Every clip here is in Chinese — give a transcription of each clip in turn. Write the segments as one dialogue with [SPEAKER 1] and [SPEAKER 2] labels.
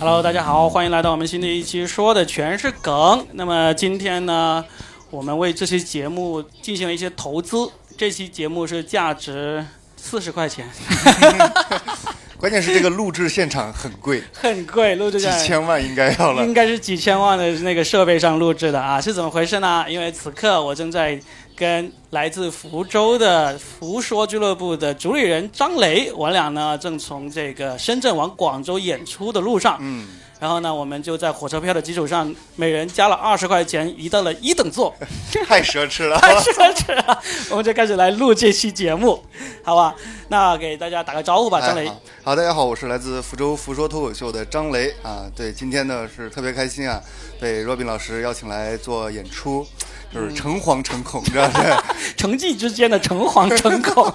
[SPEAKER 1] Hello，大家好，欢迎来到我们新的一期，说的全是梗。那么今天呢，我们为这期节目进行了一些投资。这期节目是价值四十块钱，
[SPEAKER 2] 关键是这个录制现场很贵，
[SPEAKER 1] 很贵，录制
[SPEAKER 2] 几千万应该要了。
[SPEAKER 1] 应。该是几千万的那个设备上录制的。啊，是怎么回事呢？因为此刻我正在跟来自福州的福说俱乐部的主理人张雷，我俩呢正从这个深圳往广州演出的路上，
[SPEAKER 2] 嗯，
[SPEAKER 1] 然后呢，我们就在火车票的基础上，每人加了二十块钱，移到了一等座，
[SPEAKER 2] 太奢侈了。
[SPEAKER 1] 太奢侈了，我们就开始来录这期节目，好吧？那给大家打个招呼吧，张雷
[SPEAKER 2] 哎。好，好，大家好，我是来自福州福说脱口秀的张雷啊。对，今天呢是特别开心啊，被 Robin 老师邀请来做演出，就是诚惶诚恐，你知道吗？
[SPEAKER 1] 城际之间的诚惶诚恐，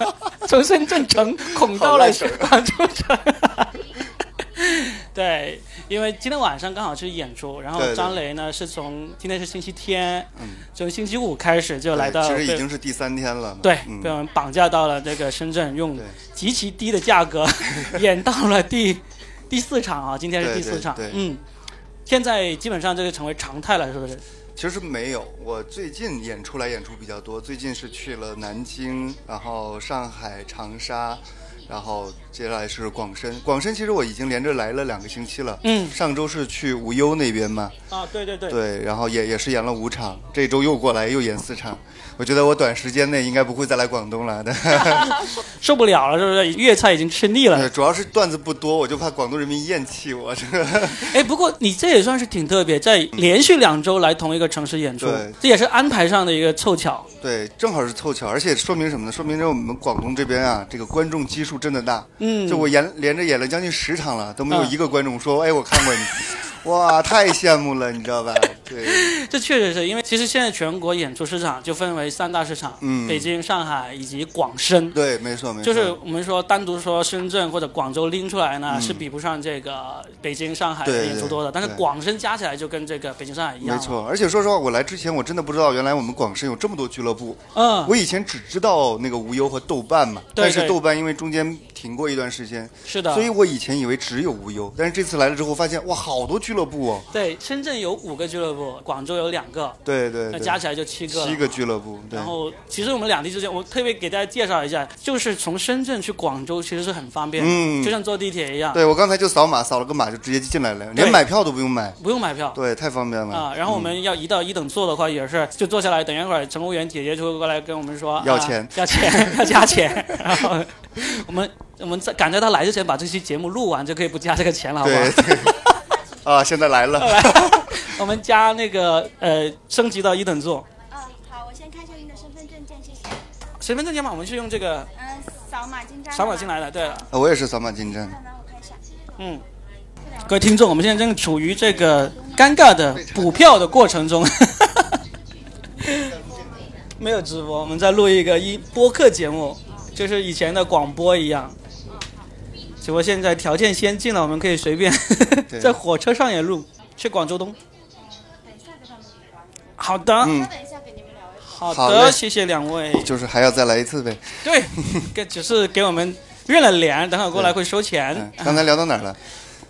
[SPEAKER 1] 从深圳城恐到了广州城。对，因为今天晚上刚好是演出，然后张雷呢是从今天是星期天，
[SPEAKER 2] 嗯。
[SPEAKER 1] 从星期五开始就来到
[SPEAKER 2] 其实已经是第三天了嘛。
[SPEAKER 1] 对
[SPEAKER 2] 嗯。
[SPEAKER 1] 被我们绑架到了这个深圳，用极其低的价格 演到了第第四场啊，今天是第四场。嗯，现在基本上这个成为常态了，是不是？
[SPEAKER 2] 其实没有，我最近演出来演出比较多，最近是去了南京，然后上海、长沙，然后接下来是广深。广深其实我已经连着来了两个星期了。
[SPEAKER 1] 嗯
[SPEAKER 2] 上周是去无忧那边嘛，
[SPEAKER 1] 啊，对对对，
[SPEAKER 2] 对，然后也也是演了五场，这周又过来又演四场。我觉得我短时间内应该不会再来广东了的，
[SPEAKER 1] 受不了了，是不是？粤菜已经吃腻了。
[SPEAKER 2] 对主要是段子不多，我就怕广东人民厌弃我。这 个
[SPEAKER 1] 哎，不过你这也算是挺特别，在连续两周来同一个城市演出
[SPEAKER 2] 对，
[SPEAKER 1] 这也是安排上的一个凑巧。
[SPEAKER 2] 对，正好是凑巧，而且说明什么呢？说明着我们广东这边啊，这个观众基数真的大。
[SPEAKER 1] 嗯，
[SPEAKER 2] 就我演连着演了将近十场了，都没有
[SPEAKER 1] 嗯
[SPEAKER 2] 一个观众说：“哎，我看过你。”哇，太羡慕了，你知道吧？对，
[SPEAKER 1] 这确实是因为其实现在全国演出市场就分为三大市场，
[SPEAKER 2] 嗯
[SPEAKER 1] 北京、上海以及广深。
[SPEAKER 2] 对，没错，没错。
[SPEAKER 1] 就是我们说单独说深圳或者广州拎出来呢，
[SPEAKER 2] 嗯
[SPEAKER 1] 是比不上这个北京、上海的演出多的，但是广深加起来就跟这个北京、上海一样。
[SPEAKER 2] 没，错，而且说实话，我来之前我真的不知道，原来我们广深有这么多俱乐部。
[SPEAKER 1] 嗯，
[SPEAKER 2] 我以前只知道那个无忧和豆瓣嘛，
[SPEAKER 1] 对对
[SPEAKER 2] 但是豆瓣因为中间停过一段时间，
[SPEAKER 1] 是的。
[SPEAKER 2] 所以我以前以为只有无忧，但是这次来了之后发现，哇，好多俱乐部哦。
[SPEAKER 1] 对，深圳有五个俱乐部，广州有两个，
[SPEAKER 2] 对对对，
[SPEAKER 1] 那加起来就七个。
[SPEAKER 2] 七个俱乐部，对
[SPEAKER 1] 然后，其实我们两地之间，我特别给大家介绍一下，就是从深圳去广州其实是很方便，
[SPEAKER 2] 嗯
[SPEAKER 1] 就像坐地铁一样，
[SPEAKER 2] 对我刚才就扫码，扫了个码就直接进来了，连买票都不用买，
[SPEAKER 1] 不用买票。
[SPEAKER 2] 对，太方便了。
[SPEAKER 1] 啊，然后我们要一到一等座的话，也是就坐下来，等一会儿乘务员姐姐就会过来跟我们说啊
[SPEAKER 2] 要钱
[SPEAKER 1] 要钱，要加钱。然后 我们我们在赶在他来之前把这期节目录完，就可以不加这个钱了，好不好
[SPEAKER 2] 对？啊，现在来了。
[SPEAKER 1] 我们加那个呃升级到一等座，
[SPEAKER 3] 嗯，好，我先看一下您的身份证件，谢谢。
[SPEAKER 1] 身份证件嘛，我们是用这个
[SPEAKER 3] 嗯，扫码进站。
[SPEAKER 1] 扫码进。来的。对了，
[SPEAKER 2] 啊我也是扫码进站。
[SPEAKER 3] 好的，我看一下。
[SPEAKER 1] 嗯。各位听众，我们现在正处于这个尴尬的补票的过程中，没有直播，我们在录一个一播客节目，就是以前的广播一样。只不过现在条件先进了，我们可以随便 在火车上也录，去广州东。好的，
[SPEAKER 2] 嗯。
[SPEAKER 1] 好的，
[SPEAKER 2] 好
[SPEAKER 1] 谢谢两位。
[SPEAKER 2] 就是还要再来一次呗。
[SPEAKER 1] 对，给只是给我们认了脸，等会儿过来会收钱
[SPEAKER 2] 嗯。，刚才聊到哪儿了？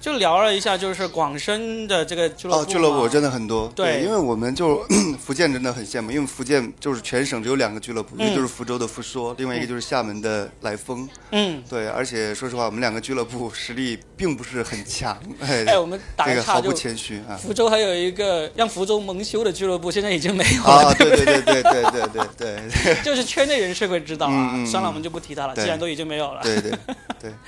[SPEAKER 1] 就聊了一下，就是广深的这个俱乐部
[SPEAKER 2] 哦，俱乐部真的很多。
[SPEAKER 1] 对
[SPEAKER 2] 因为我们就 福建真的很羡慕，因为福建就是全省只有两个俱乐部，
[SPEAKER 1] 嗯
[SPEAKER 2] 一个就是福州的福说，另外一个就是厦门的来风。
[SPEAKER 1] 嗯，
[SPEAKER 2] 对，而且说实话，我们两个俱乐部实力并不是很强。哎，
[SPEAKER 1] 哎，我们打个岔，
[SPEAKER 2] 这个毫不
[SPEAKER 1] 就
[SPEAKER 2] 谦虚啊。
[SPEAKER 1] 福州还有一个让福州蒙羞的俱乐部，现在已经没有了，
[SPEAKER 2] 啊，对对对对对对对对对
[SPEAKER 1] 就是圈内人士会知道啊。算了，我们就不提他了，既然都已经没有了。
[SPEAKER 2] 对对对。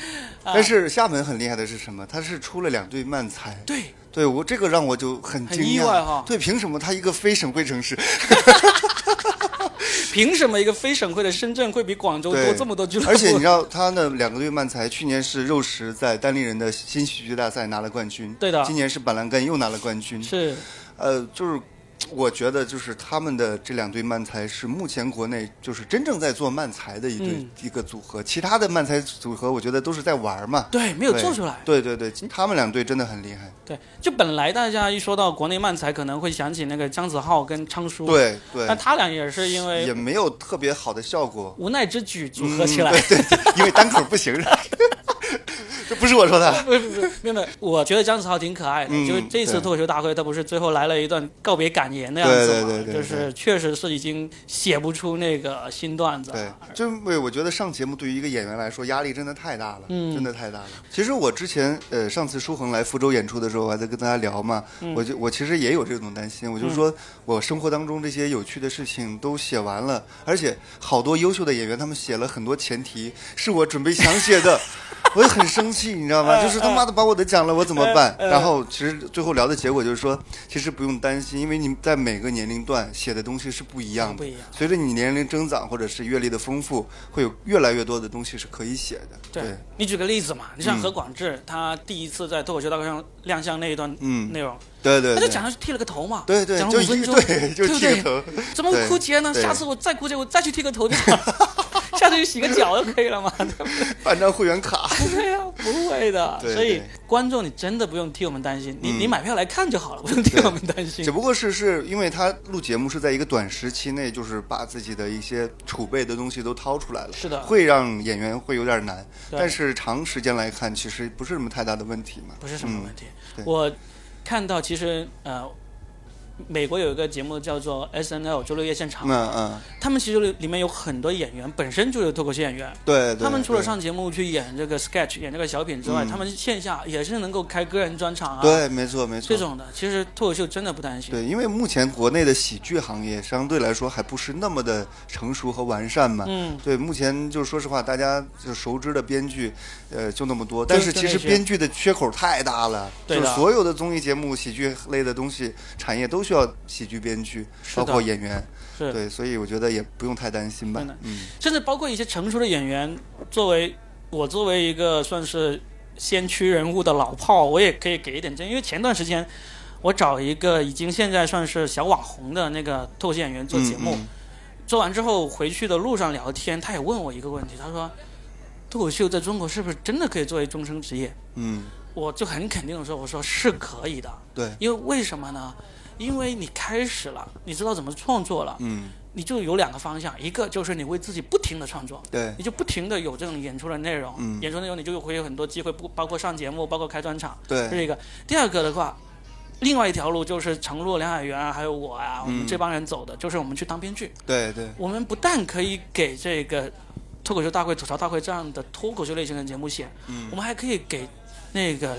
[SPEAKER 1] 啊
[SPEAKER 2] 但是厦门很厉害的是什么？它是出了两队慢才。
[SPEAKER 1] 对，
[SPEAKER 2] 对我这个让我就很
[SPEAKER 1] 很
[SPEAKER 2] 惊讶
[SPEAKER 1] 意外哈
[SPEAKER 2] 对，凭什么他一个非省会城市，
[SPEAKER 1] 凭什么一个非省会的深圳会比广州多这么多俱乐部？
[SPEAKER 2] 而且你知道他那两个队慢才，去年是肉食在单立人的新喜剧大赛拿了冠军，
[SPEAKER 1] 对的
[SPEAKER 2] 今年是板蓝根又拿了冠军，
[SPEAKER 1] 是
[SPEAKER 2] 呃，就是。我觉得就是他们的这两对慢才是目前国内就是真正在做慢才的一对、
[SPEAKER 1] 嗯
[SPEAKER 2] 一个组合，其他的慢才组合我觉得都是在玩儿嘛，
[SPEAKER 1] 对，没有做出来。
[SPEAKER 2] 对对对，他们两队真的很厉害。
[SPEAKER 1] 对，就本来大家一说到国内慢才，可能会想起那个姜子浩跟昌叔，，
[SPEAKER 2] 对对
[SPEAKER 1] 但，他俩也是因为
[SPEAKER 2] 也没有特别好的效果，
[SPEAKER 1] 无奈之举组合起来。
[SPEAKER 2] 嗯对对对，因为单口不行。这不不是我说的。
[SPEAKER 1] 不是不是，没有没有，我觉得姜子浩挺可爱的。
[SPEAKER 2] 嗯
[SPEAKER 1] 就是这次脱口秀大会，他不是最后来了一段告别感言的样子嘛？
[SPEAKER 2] 对对对对
[SPEAKER 1] 就是确实是已经写不出那个新段子
[SPEAKER 2] 对
[SPEAKER 1] 了。，
[SPEAKER 2] 就为我觉得上节目对于一个演员来说压力真的太大了，
[SPEAKER 1] 嗯
[SPEAKER 2] 真的太大了。其实我之前呃上次舒恒来福州演出的时候，我还在跟大家聊嘛，
[SPEAKER 1] 嗯
[SPEAKER 2] 我就我其实也有这种担心，我就说我生活当中这些有趣的事情都写完了，而且好多优秀的演员他们写了很多前提是我准备想写的。我也很生气，你知道吗？就是他妈的把我的讲了，我怎么办？然后其实最后聊的结果就是说，其实不用担心，因为你在每个年龄段写的东西是不一样的。
[SPEAKER 1] 不一样
[SPEAKER 2] 随着你年龄增长或者是阅历的丰富，会有越来越多的东西是可以写的。
[SPEAKER 1] 对
[SPEAKER 2] 对，
[SPEAKER 1] 你举个例子嘛，你像
[SPEAKER 2] 嗯
[SPEAKER 1] 何广智，他第一次在脱口秀大会上亮相那一段
[SPEAKER 2] 嗯
[SPEAKER 1] 内容，
[SPEAKER 2] 对对对，
[SPEAKER 1] 他就讲的是剃了个头嘛，
[SPEAKER 2] 对对，
[SPEAKER 1] 讲了五分钟，
[SPEAKER 2] 对就？剃个头，
[SPEAKER 1] 怎么
[SPEAKER 2] 会
[SPEAKER 1] 枯竭呢？下次我再枯竭，我再去剃个头就好了，下次去洗个脚就可以了嘛。
[SPEAKER 2] 办张会员卡。
[SPEAKER 1] 对呀、不会的。所以观众，你真的不用替我们担心，你
[SPEAKER 2] 嗯
[SPEAKER 1] 你买票来看就好了，不用替我们担心
[SPEAKER 2] 只。不过是是因为他录节目是在一个短时期内，就是把自己的一些储备的东西都掏出来了，
[SPEAKER 1] 是的
[SPEAKER 2] 会让演员会有点难。但是长时间来看，其实不是什么太大的问题嘛。
[SPEAKER 1] 不是什么问题。
[SPEAKER 2] 对
[SPEAKER 1] 我看到其实呃，美国有一个节目叫做 S N L 周六夜现场，
[SPEAKER 2] 嗯嗯，
[SPEAKER 1] 他们其实里面有很多演员本身就是脱口秀演员。
[SPEAKER 2] 对对。
[SPEAKER 1] 他们除了上节目去演这个 sketch、演这个小品之外，
[SPEAKER 2] 嗯
[SPEAKER 1] 他们线下也是能够开个人专场啊，
[SPEAKER 2] 对，没错没错。
[SPEAKER 1] 这种的，其实脱口秀真的不担心。
[SPEAKER 2] 对，因为目前国内的喜剧行业相对来说还不是那么的成熟和完善嘛。
[SPEAKER 1] 嗯，
[SPEAKER 2] 对，目前就是说实话，大家就熟知的编剧，呃，就那么多。但是其实编剧的缺口太大了，
[SPEAKER 1] 对
[SPEAKER 2] 就是所有的综艺节目、喜剧类的东西，产业都需要喜剧编剧，包括演员。
[SPEAKER 1] 是。
[SPEAKER 2] 对，所以我觉得也不用太担心吧。嗯。
[SPEAKER 1] 甚至包括一些成熟的演员，作为我作为一个算是先驱人物的老炮，我也可以给一点建议，因为前段时间我找一个已经现在算是小网红的那个脱口秀演员做节目，
[SPEAKER 2] 嗯
[SPEAKER 1] 做完之后回去的路上聊天，他也问我一个问题，他说脱口秀在中国是不是真的可以作为终生职业？
[SPEAKER 2] 嗯，
[SPEAKER 1] 我就很肯定的说，我说是可以的，
[SPEAKER 2] 对，
[SPEAKER 1] 因为为什么呢？因为你开始了，你知道怎么创作了，
[SPEAKER 2] 嗯。
[SPEAKER 1] 你就有两个方向，一个就是你为自己不停的创作，
[SPEAKER 2] 对。
[SPEAKER 1] 你就不停的有这种演出的内容，
[SPEAKER 2] 嗯。
[SPEAKER 1] 演出内容你就会有很多机会，不包括上节目，包括开专场，这是
[SPEAKER 2] 对
[SPEAKER 1] 一个。第二个的话，另外一条路就是程璐、梁海源啊，还有我啊，我们
[SPEAKER 2] 嗯
[SPEAKER 1] 这帮人走的，就是我们去当编剧。
[SPEAKER 2] 对对，
[SPEAKER 1] 我们不但可以给这个脱口秀大会、吐槽大会这样的脱口秀类型的节目写，
[SPEAKER 2] 嗯。
[SPEAKER 1] 我们还可以给那个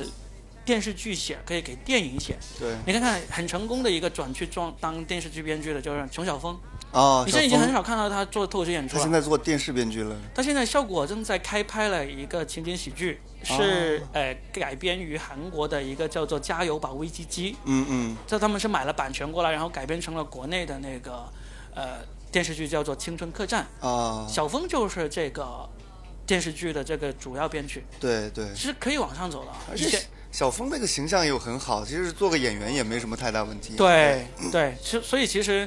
[SPEAKER 1] 电视剧写，可以给电影写。
[SPEAKER 2] 对
[SPEAKER 1] 你看看很成功的一个转去装当电视剧编剧的，就是熊晓峰。
[SPEAKER 2] 哦，
[SPEAKER 1] 你现在已经很少看到他做脱口秀演出了
[SPEAKER 2] 他现。在做电视编剧了。
[SPEAKER 1] 他现在效果正在开拍了一个情景喜剧，是、呃改编于韩国的一个叫做《加油吧危机机》，
[SPEAKER 2] 嗯嗯
[SPEAKER 1] 这他们是买了版权过来，然后改编成了国内的那个呃电视剧，叫做《青春客栈》。
[SPEAKER 2] 啊，
[SPEAKER 1] 小峰就是这个电视剧的这个主要编剧，
[SPEAKER 2] 对对。
[SPEAKER 1] 其实可以往上走的。
[SPEAKER 2] 而且小峰那个形象又很好，其实做个演员也没什么太大问题。
[SPEAKER 1] 对对，其所以其实。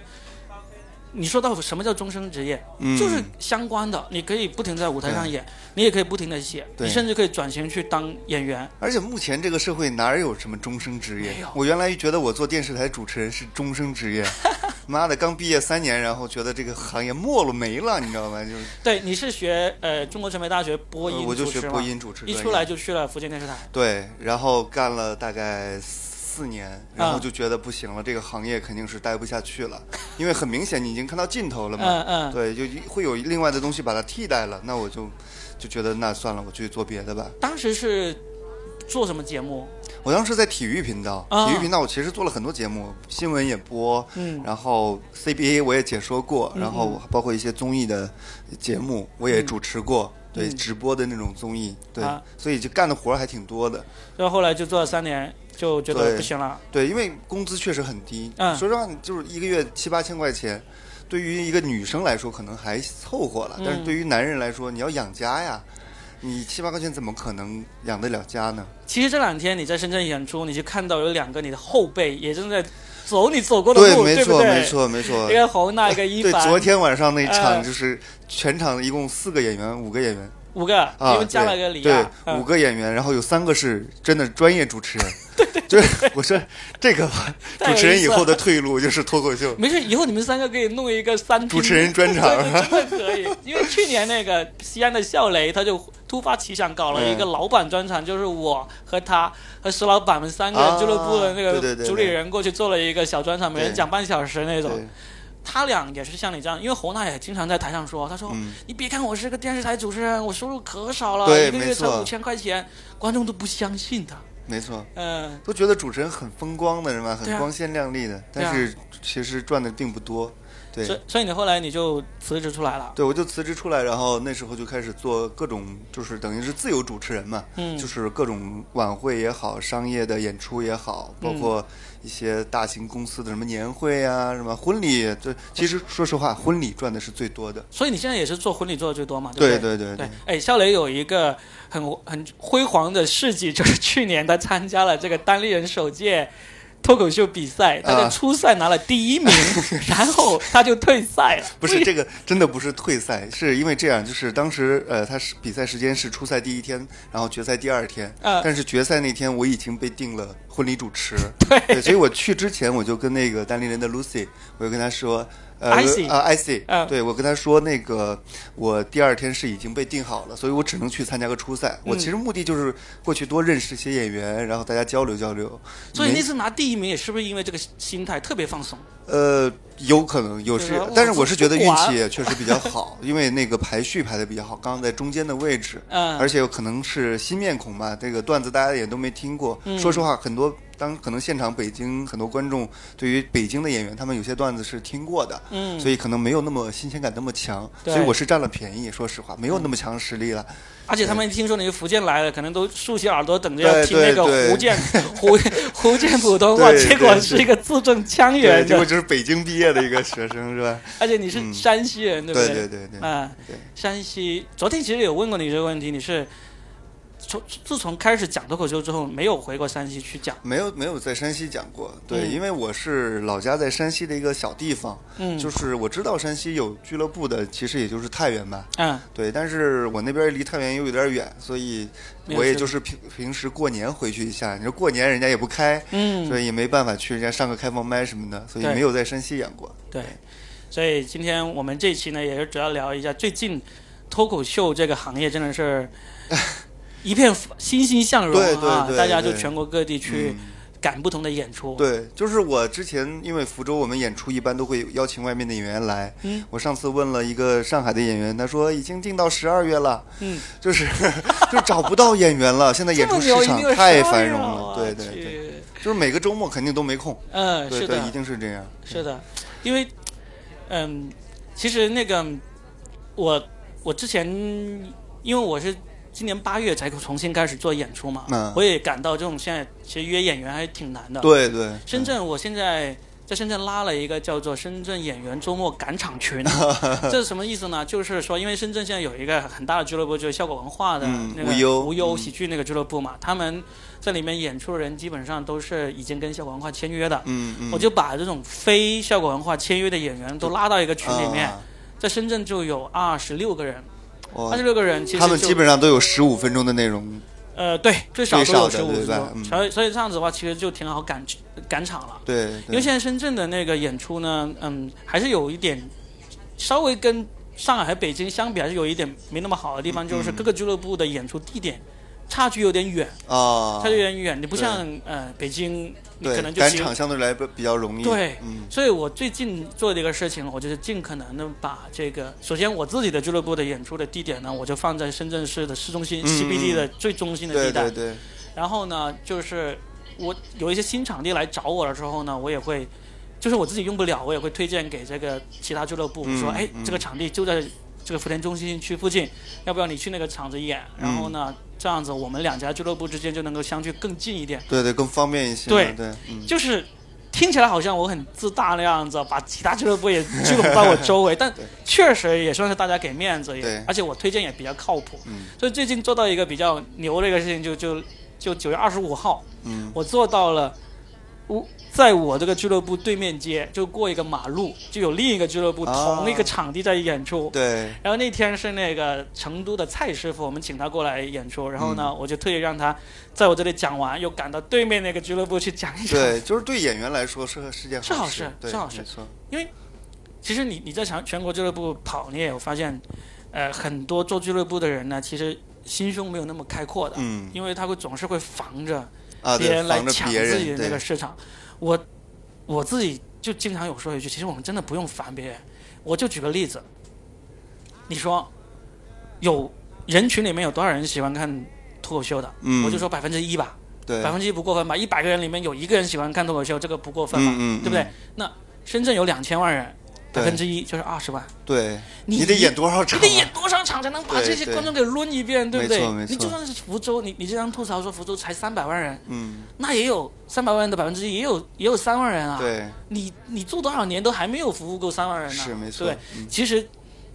[SPEAKER 1] 你说到什么叫终身职业，
[SPEAKER 2] 嗯。
[SPEAKER 1] 就是相关的，你可以不停在舞台上演，你也可以不停的写，你甚至可以转型去当演员。
[SPEAKER 2] 而且目前这个社会哪有什么终生职业？我原来觉得我做电视台主持人是终生职业，妈的，刚毕业三年，然后觉得这个行业没了没了，你知道吗？就是。
[SPEAKER 1] 对，你是学呃中国传媒大学播音
[SPEAKER 2] 呃我就学播音主持
[SPEAKER 1] 一出来就去了福建电视台。
[SPEAKER 2] 对，然后干了大概四年，然后
[SPEAKER 1] 啊
[SPEAKER 2] 就觉得不行了，这个行业肯定是待不下去了，因为很明显你已经看到尽头了嘛。
[SPEAKER 1] 嗯嗯，
[SPEAKER 2] 对，就会有另外的东西把它替代了，那我就就觉得那算了，我去做别的吧。
[SPEAKER 1] 当时是做什么节目？
[SPEAKER 2] 我当时在体育频道，
[SPEAKER 1] 啊
[SPEAKER 2] 体育频道我其实做了很多节目，新闻也播，
[SPEAKER 1] 嗯
[SPEAKER 2] 然后 CBA 我也解说过，
[SPEAKER 1] 嗯
[SPEAKER 2] 然后包括一些综艺的节目我也
[SPEAKER 1] 嗯
[SPEAKER 2] 主持过，对，
[SPEAKER 1] 嗯
[SPEAKER 2] 直播的那种综艺，对，
[SPEAKER 1] 啊
[SPEAKER 2] 所以就干的活儿还挺多的。
[SPEAKER 1] 然后后来就做了三年，就觉得不行了。
[SPEAKER 2] 对，因为工资确实很低，
[SPEAKER 1] 嗯
[SPEAKER 2] 说实话，就是一个月七八千块钱，对于一个女生来说可能还凑合了，但是
[SPEAKER 1] 嗯
[SPEAKER 2] 对于男人来说，你要养家呀，你七八块钱怎么可能养得了家呢？
[SPEAKER 1] 其实这两天你在深圳演出，你就看到有两个你的后辈也正在走你走过的
[SPEAKER 2] 对，
[SPEAKER 1] 路，
[SPEAKER 2] 没错，
[SPEAKER 1] 对不对？
[SPEAKER 2] 没。错，没错
[SPEAKER 1] 一。个 侯娜，一个一
[SPEAKER 2] 对，昨天晚上那场
[SPEAKER 1] 呃
[SPEAKER 2] 就是全场一共四个演员，五个演员
[SPEAKER 1] 五个，
[SPEAKER 2] 啊，
[SPEAKER 1] 因为加了
[SPEAKER 2] 对
[SPEAKER 1] 个李亚，
[SPEAKER 2] 对，
[SPEAKER 1] 嗯
[SPEAKER 2] 五个演员，然后有三个是真的专业主持人。对对，就是我说这个吧主持人以后的退路就是脱口秀。
[SPEAKER 1] 没事，以后你们三个可以弄一个三
[SPEAKER 2] 主持人专场
[SPEAKER 1] 真的可以。因为去年那个西安的笑雷，他就突发奇想搞了一个老板专场，就是我和他和石老板们三个
[SPEAKER 2] 啊
[SPEAKER 1] 俱乐部的那个主理人过去做了一个小专场，每人讲半小时那种。
[SPEAKER 2] 对，
[SPEAKER 1] 他俩也是像你这样，因为侯娜也经常在台上说，他说、
[SPEAKER 2] 嗯，
[SPEAKER 1] 你别看我是个电视台主持人，我收入可少了，一个月才五千块钱，观众都不相信他。
[SPEAKER 2] 没错。
[SPEAKER 1] 嗯，
[SPEAKER 2] 都觉得主持人很风光的人嘛，
[SPEAKER 1] 对啊
[SPEAKER 2] 很光鲜亮丽的，
[SPEAKER 1] 啊
[SPEAKER 2] 但是其实赚的并不多。对
[SPEAKER 1] 所以所以你后来你就辞职出来了。
[SPEAKER 2] 对，我就辞职出来，然后那时候就开始做各种，就是等于是自由主持人嘛，
[SPEAKER 1] 嗯，
[SPEAKER 2] 就是各种晚会也好，商业的演出也好，包
[SPEAKER 1] 嗯
[SPEAKER 2] 括一些大型公司的什么年会啊，什么婚礼，这其实说实话，婚礼赚的是最多的。
[SPEAKER 1] 所以你现在也是做婚礼做的最多嘛？
[SPEAKER 2] 对
[SPEAKER 1] 对
[SPEAKER 2] 对对，
[SPEAKER 1] 哎，肖雷有一个很很辉煌的事迹，就是去年他参加了这个单立人首届脱口秀比赛，他在
[SPEAKER 2] 啊
[SPEAKER 1] 初赛拿了第一名，然后他就退赛了。
[SPEAKER 2] 不是这个，真的不是退赛，是因为这样，就是当时呃，他是比赛时间是初赛第一天，然后决赛第二天，
[SPEAKER 1] 呃
[SPEAKER 2] 但是决赛那天我已经被定了婚礼主持，
[SPEAKER 1] 对
[SPEAKER 2] 对，所以我去之前我就跟那个单立人的 Lucy，我就跟他说。呃
[SPEAKER 1] ，IC，、嗯
[SPEAKER 2] 对我跟他说，那个我第二天是已经被定好了，所以我只能去参加个初赛。我
[SPEAKER 1] 嗯
[SPEAKER 2] 其实目的就是过去多认识一些演员，然后大家交流交流。
[SPEAKER 1] 所以那次拿第一名也是不是因为这个心态特别放松？
[SPEAKER 2] 呃，有可能有时
[SPEAKER 1] 对吧，
[SPEAKER 2] 但是我是觉得运气也确实比较好，因为那个排序排的比较好，刚刚在中间的位置，
[SPEAKER 1] 嗯，
[SPEAKER 2] 而且有可能是新面孔嘛，这个段子大家也都没听过。
[SPEAKER 1] 嗯。
[SPEAKER 2] 说实话，很多当可能现场北京很多观众对于北京的演员，他们有些段子是听过的，
[SPEAKER 1] 嗯，
[SPEAKER 2] 所以可能没有那么新鲜感那么强，所以我是占了便宜。说实话，没有那么强实力了。
[SPEAKER 1] 而且他们听说你是福建来的，可能都竖起耳朵等着要听那个福建 福福建普通话，结果是一个字正腔，圆的，
[SPEAKER 2] 结果就是北京毕业的一个学生，是吧？
[SPEAKER 1] 而且你是
[SPEAKER 2] 嗯。
[SPEAKER 1] 山西人，对不
[SPEAKER 2] 对？
[SPEAKER 1] 对
[SPEAKER 2] 对对对。
[SPEAKER 1] 啊，山西，昨天其实有问过你这个问题，你是从自从开始讲脱口秀之后，没有回过山西去讲，
[SPEAKER 2] 没有没有在山西讲过，对，
[SPEAKER 1] 嗯。
[SPEAKER 2] 因为我是老家在山西的一个小地方，
[SPEAKER 1] 嗯，
[SPEAKER 2] 就是我知道山西有俱乐部的，其实也就是太原吧，
[SPEAKER 1] 嗯，
[SPEAKER 2] 对，但是我那边离太原又有点远，所以我也就是平平时过年回去一下，你说过年人家也不开，
[SPEAKER 1] 嗯，
[SPEAKER 2] 所以也没办法去人家上个开放麦什么的，所以没有在山西演过。
[SPEAKER 1] 对，所以今天我们这期呢，也是主要聊一下最近脱口秀这个行业真的是一片欣欣向荣
[SPEAKER 2] 对对
[SPEAKER 1] 啊，
[SPEAKER 2] 对
[SPEAKER 1] 大家就全国各地去
[SPEAKER 2] 嗯。
[SPEAKER 1] 赶不同的演出，
[SPEAKER 2] 对，就是我之前因为福州我们演出一般都会邀请外面的演员来，
[SPEAKER 1] 嗯。
[SPEAKER 2] 我上次问了一个上海的演员，他说已经定到十二月了，
[SPEAKER 1] 嗯，
[SPEAKER 2] 就是就找不到演员了，现在演出市场太繁荣了，对对对，
[SPEAKER 1] 对，
[SPEAKER 2] 就是每个周末肯定都没空，
[SPEAKER 1] 嗯，是的。
[SPEAKER 2] 一，定是这样，
[SPEAKER 1] 是的，因为，嗯，其实那个我我之前因为我是今年八月才重新开始做演出嘛，
[SPEAKER 2] 嗯
[SPEAKER 1] 我也感到这种现在其实约演员还挺难的。
[SPEAKER 2] 对对，
[SPEAKER 1] 深圳我现在在深圳拉了一个叫做深圳演员周末赶场群，这是什么意思呢？就是说，因为深圳现在有一个很大的俱乐部，就是效果文化的
[SPEAKER 2] 嗯
[SPEAKER 1] 那个
[SPEAKER 2] 无忧
[SPEAKER 1] 无忧
[SPEAKER 2] 嗯
[SPEAKER 1] 喜剧那个俱乐部嘛，他们在里面演出的人基本上都是已经跟效果文化签约的。
[SPEAKER 2] 嗯嗯，
[SPEAKER 1] 我就把这种非效果文化签约的演员都拉到一个群里面，
[SPEAKER 2] 啊
[SPEAKER 1] 在深圳就有二十六个人，
[SPEAKER 2] 哇
[SPEAKER 1] 二十六个人其实
[SPEAKER 2] 他们基本上都有十五分钟的内容，
[SPEAKER 1] 呃对，最少都有十五分钟，
[SPEAKER 2] 嗯。
[SPEAKER 1] 所以所以这样子的话，其实就挺好赶赶场了。
[SPEAKER 2] 对，
[SPEAKER 1] 因为现在深圳的那个演出呢，嗯，还是有一点稍微跟上海和北京相比，还是有一点没那么好的地方，就是
[SPEAKER 2] 嗯。
[SPEAKER 1] 各个俱乐部的演出地点差距有点远，
[SPEAKER 2] 啊，
[SPEAKER 1] 差距有点远。你不像呃北京，你可能就
[SPEAKER 2] 赶场相对来比比较容易，
[SPEAKER 1] 对
[SPEAKER 2] 嗯。
[SPEAKER 1] 所以我最近做的一个事情，我就是尽可能的把这个，首先我自己的俱乐部的演出的地点呢，我就放在深圳市的市中心、
[SPEAKER 2] 嗯
[SPEAKER 1] CBD 的最中心的地带。
[SPEAKER 2] 对对，
[SPEAKER 1] 然后呢，就是我有一些新场地来找我的时候呢，我也会，就是我自己用不了，我也会推荐给这个其他俱乐部，
[SPEAKER 2] 嗯
[SPEAKER 1] 说，哎，
[SPEAKER 2] 嗯。
[SPEAKER 1] 这个场地就在这个福田中心区附近，要不要你去那个厂子演？然后呢，这样子我们两家俱乐部之间就能够相距更近一点。
[SPEAKER 2] 对对更方便一些，
[SPEAKER 1] 对
[SPEAKER 2] 对，嗯，
[SPEAKER 1] 就是听起来好像我很自大那样子，把其他俱乐部也聚拢到我周围，但确实也算是大家给面子，也而且我推荐也比较靠谱。
[SPEAKER 2] 嗯
[SPEAKER 1] 所以最近做到一个比较牛的一个事情，就就就九月二十五号，
[SPEAKER 2] 嗯
[SPEAKER 1] 我做到了，我在我这个俱乐部对面街，就过一个马路，就有另一个俱乐部
[SPEAKER 2] 啊
[SPEAKER 1] 同一个场地在演出。
[SPEAKER 2] 对，
[SPEAKER 1] 然后那天是那个成都的蔡师傅，我们请他过来演出，然后呢，我就特意让他在我这里讲完，又赶到对面那个俱乐部去讲一讲。
[SPEAKER 2] 对，就是对演员来说是是件
[SPEAKER 1] 是好
[SPEAKER 2] 事
[SPEAKER 1] 是好事。
[SPEAKER 2] 因为，
[SPEAKER 1] 其实你你在全全国俱乐部跑，你也有发现，呃，很多做俱乐部的人呢，其实心胸没有那么开阔的，
[SPEAKER 2] 嗯。
[SPEAKER 1] 因为他会总是会防着
[SPEAKER 2] 啊，
[SPEAKER 1] 别人来抢，自己的那个市场。我我自己就经常有说一句，其实我们真的不用烦别人。我就举个例子，你说有人群里面有多少人喜欢看脱口秀的？
[SPEAKER 2] 嗯，
[SPEAKER 1] 我就说百分之一吧，
[SPEAKER 2] 对，
[SPEAKER 1] 百分之一不过分吧？一百个人里面有一个人喜欢看脱口秀，这个不过分吧？
[SPEAKER 2] 嗯嗯，
[SPEAKER 1] 对不对
[SPEAKER 2] 嗯？
[SPEAKER 1] 那深圳有两千万人，百
[SPEAKER 2] 对
[SPEAKER 1] 分之一就是二十万。
[SPEAKER 2] 对，
[SPEAKER 1] 你
[SPEAKER 2] 得演多少场啊？
[SPEAKER 1] 你得演多少场才能把这些观众给抡一遍，对不对？
[SPEAKER 2] 没错没？错。
[SPEAKER 1] 你就算是福州，你你这样吐槽说福州才三百万人，
[SPEAKER 2] 嗯，
[SPEAKER 1] 那也有三百万人的百分之一，也有也有三万人啊。
[SPEAKER 2] 对，
[SPEAKER 1] 你你做多少年都还没有服务够三万人呢？
[SPEAKER 2] 是没错。
[SPEAKER 1] 对，
[SPEAKER 2] 嗯。
[SPEAKER 1] 其实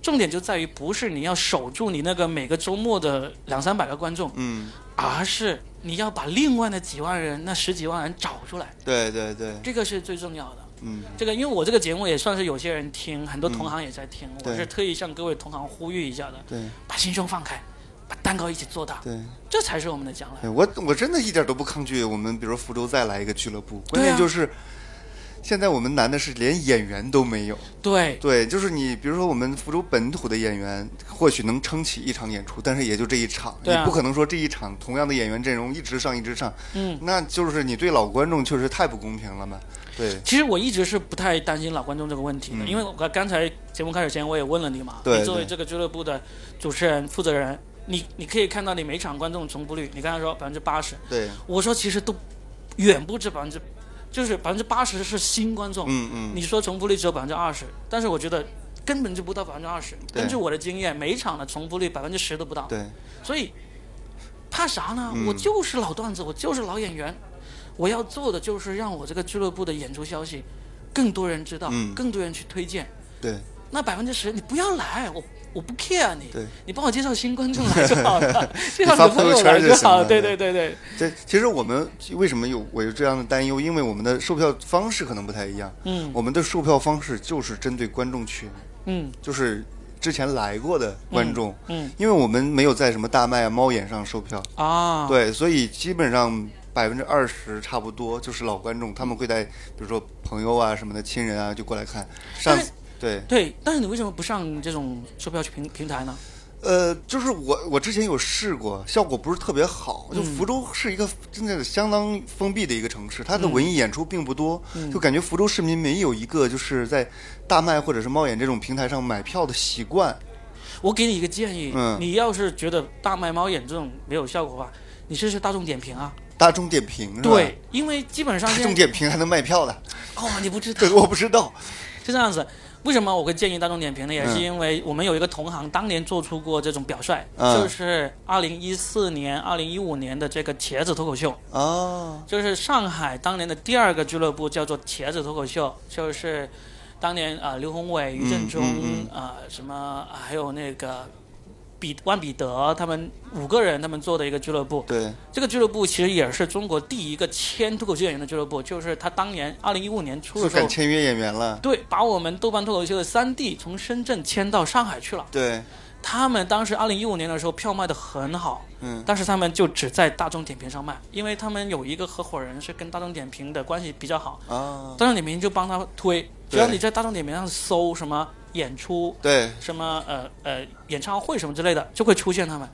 [SPEAKER 1] 重点就在于不是你要守住你那个每个周末的两三百个观众，
[SPEAKER 2] 嗯，
[SPEAKER 1] 而是你要把另外的几万人、那十几万人找出来，
[SPEAKER 2] 对对对，
[SPEAKER 1] 这个是最重要的。
[SPEAKER 2] 嗯，
[SPEAKER 1] 这个，因为我这个节目也算是有些人听，很多同行也在听，我是特意向各位同行呼吁一下的，
[SPEAKER 2] 对
[SPEAKER 1] 把心胸放开，把蛋糕一起做大，
[SPEAKER 2] 对。
[SPEAKER 1] 这才是我们的将来。
[SPEAKER 2] 我我真的一点都不抗拒我们，比如说福州再来一个俱乐部，关键就是。现在我们难的是连演员都没有，
[SPEAKER 1] 对，
[SPEAKER 2] 对，就是你，比如说我们福州本土的演员，或许能撑起一场演出，但是也就这一场，
[SPEAKER 1] 啊
[SPEAKER 2] 你不可能说这一场同样的演员阵容一直上一直上，
[SPEAKER 1] 嗯，
[SPEAKER 2] 那就是你对老观众确实太不公平了嘛。对，
[SPEAKER 1] 其实我一直是不太担心老观众这个问题的，
[SPEAKER 2] 嗯。
[SPEAKER 1] 因为我刚才节目开始前我也问了你嘛，
[SPEAKER 2] 对
[SPEAKER 1] 你作为这个俱乐部的主持人、负责人，你你可以看到你每场观众重复率，你刚才说百分之八十，
[SPEAKER 2] 对，
[SPEAKER 1] 我说其实都远不止百分之，就是百分之八十是新观众，
[SPEAKER 2] 嗯嗯，
[SPEAKER 1] 你说重复率只有百分之二十，但是我觉得根本就不到百分之二十。根据我的经验，每一场的重复率百分之十都不到，
[SPEAKER 2] 对，
[SPEAKER 1] 所以怕啥呢？
[SPEAKER 2] 嗯。
[SPEAKER 1] 我就是老段子，我就是老演员，我要做的就是让我这个俱乐部的演出消息更多人知道，
[SPEAKER 2] 嗯。
[SPEAKER 1] 更多人去推荐。
[SPEAKER 2] 对，
[SPEAKER 1] 那百分之十你不要来，我我不 care 你
[SPEAKER 2] 对，
[SPEAKER 1] 你帮我介绍新观众来 就好了，介绍
[SPEAKER 2] 发
[SPEAKER 1] 朋友
[SPEAKER 2] 圈
[SPEAKER 1] 来就好了。对。对对对，
[SPEAKER 2] 这其实我们为什么有我有这样的担忧？因为我们的售票方式可能不太一样。
[SPEAKER 1] 嗯。
[SPEAKER 2] 我们的售票方式就是针对观众群，
[SPEAKER 1] 嗯。
[SPEAKER 2] 就是之前来过的观众，
[SPEAKER 1] 嗯。
[SPEAKER 2] 因为我们没有在什么大麦啊、猫眼上售票，
[SPEAKER 1] 啊，
[SPEAKER 2] 对，所以基本上百分之二十差不多就是老观众，他们会带比如说朋友啊什么的、亲人啊就过来看。上对，
[SPEAKER 1] 对，但是你为什么不上这种售票平平台呢？
[SPEAKER 2] 呃，就是我我之前有试过，效果不是特别好。就
[SPEAKER 1] 嗯
[SPEAKER 2] 福州是一个真的相当封闭的一个城市，它的
[SPEAKER 1] 嗯
[SPEAKER 2] 文艺演出并不多，
[SPEAKER 1] 嗯
[SPEAKER 2] 就感觉福州市民没有一个就是在大麦或者是猫眼这种平台上买票的习惯。
[SPEAKER 1] 我给你一个建议，
[SPEAKER 2] 嗯
[SPEAKER 1] 你要是觉得大麦猫眼这种没有效果的话，你试试大众点评啊。
[SPEAKER 2] 大众点评是吧？
[SPEAKER 1] 对，，因为基本上
[SPEAKER 2] 大
[SPEAKER 1] 现在
[SPEAKER 2] 众点评还能卖票的，
[SPEAKER 1] 哦，你不知道
[SPEAKER 2] 对 我不知道。
[SPEAKER 1] 是这样子。为什么我会建议大众点评呢？也是
[SPEAKER 2] 嗯
[SPEAKER 1] 因为我们有一个同行当年做出过这种表率，
[SPEAKER 2] 嗯
[SPEAKER 1] 就是二零一四年、二零一五年的这个茄子脱口秀，
[SPEAKER 2] 哦，
[SPEAKER 1] 就是上海当年的第二个俱乐部叫做茄子脱口秀，就是当年啊、呃刘宏伟、于正中
[SPEAKER 2] 嗯嗯
[SPEAKER 1] 啊、呃什么啊还有那个彼万彼得他们五个人他们做的一个俱乐部。
[SPEAKER 2] 对，
[SPEAKER 1] 这个俱乐部其实也是中国第一个签脱口秀演员的俱乐部，就是他当年二零一五年初的时候
[SPEAKER 2] 敢，签约演员了。
[SPEAKER 1] 对，把我们豆瓣脱口秀的三 D 从深圳迁到上海去了。
[SPEAKER 2] 对，
[SPEAKER 1] 他们当时二零一五年的时候票卖的很好，
[SPEAKER 2] 嗯，
[SPEAKER 1] 但是他们就只在大众点评上卖，因为他们有一个合伙人是跟大众点评的关系比较好，
[SPEAKER 2] 啊，
[SPEAKER 1] 大众点评就帮他推，只要你在大众点评上搜什么演出、
[SPEAKER 2] 对，
[SPEAKER 1] 什么呃呃演唱会什么之类的，就会出现他们，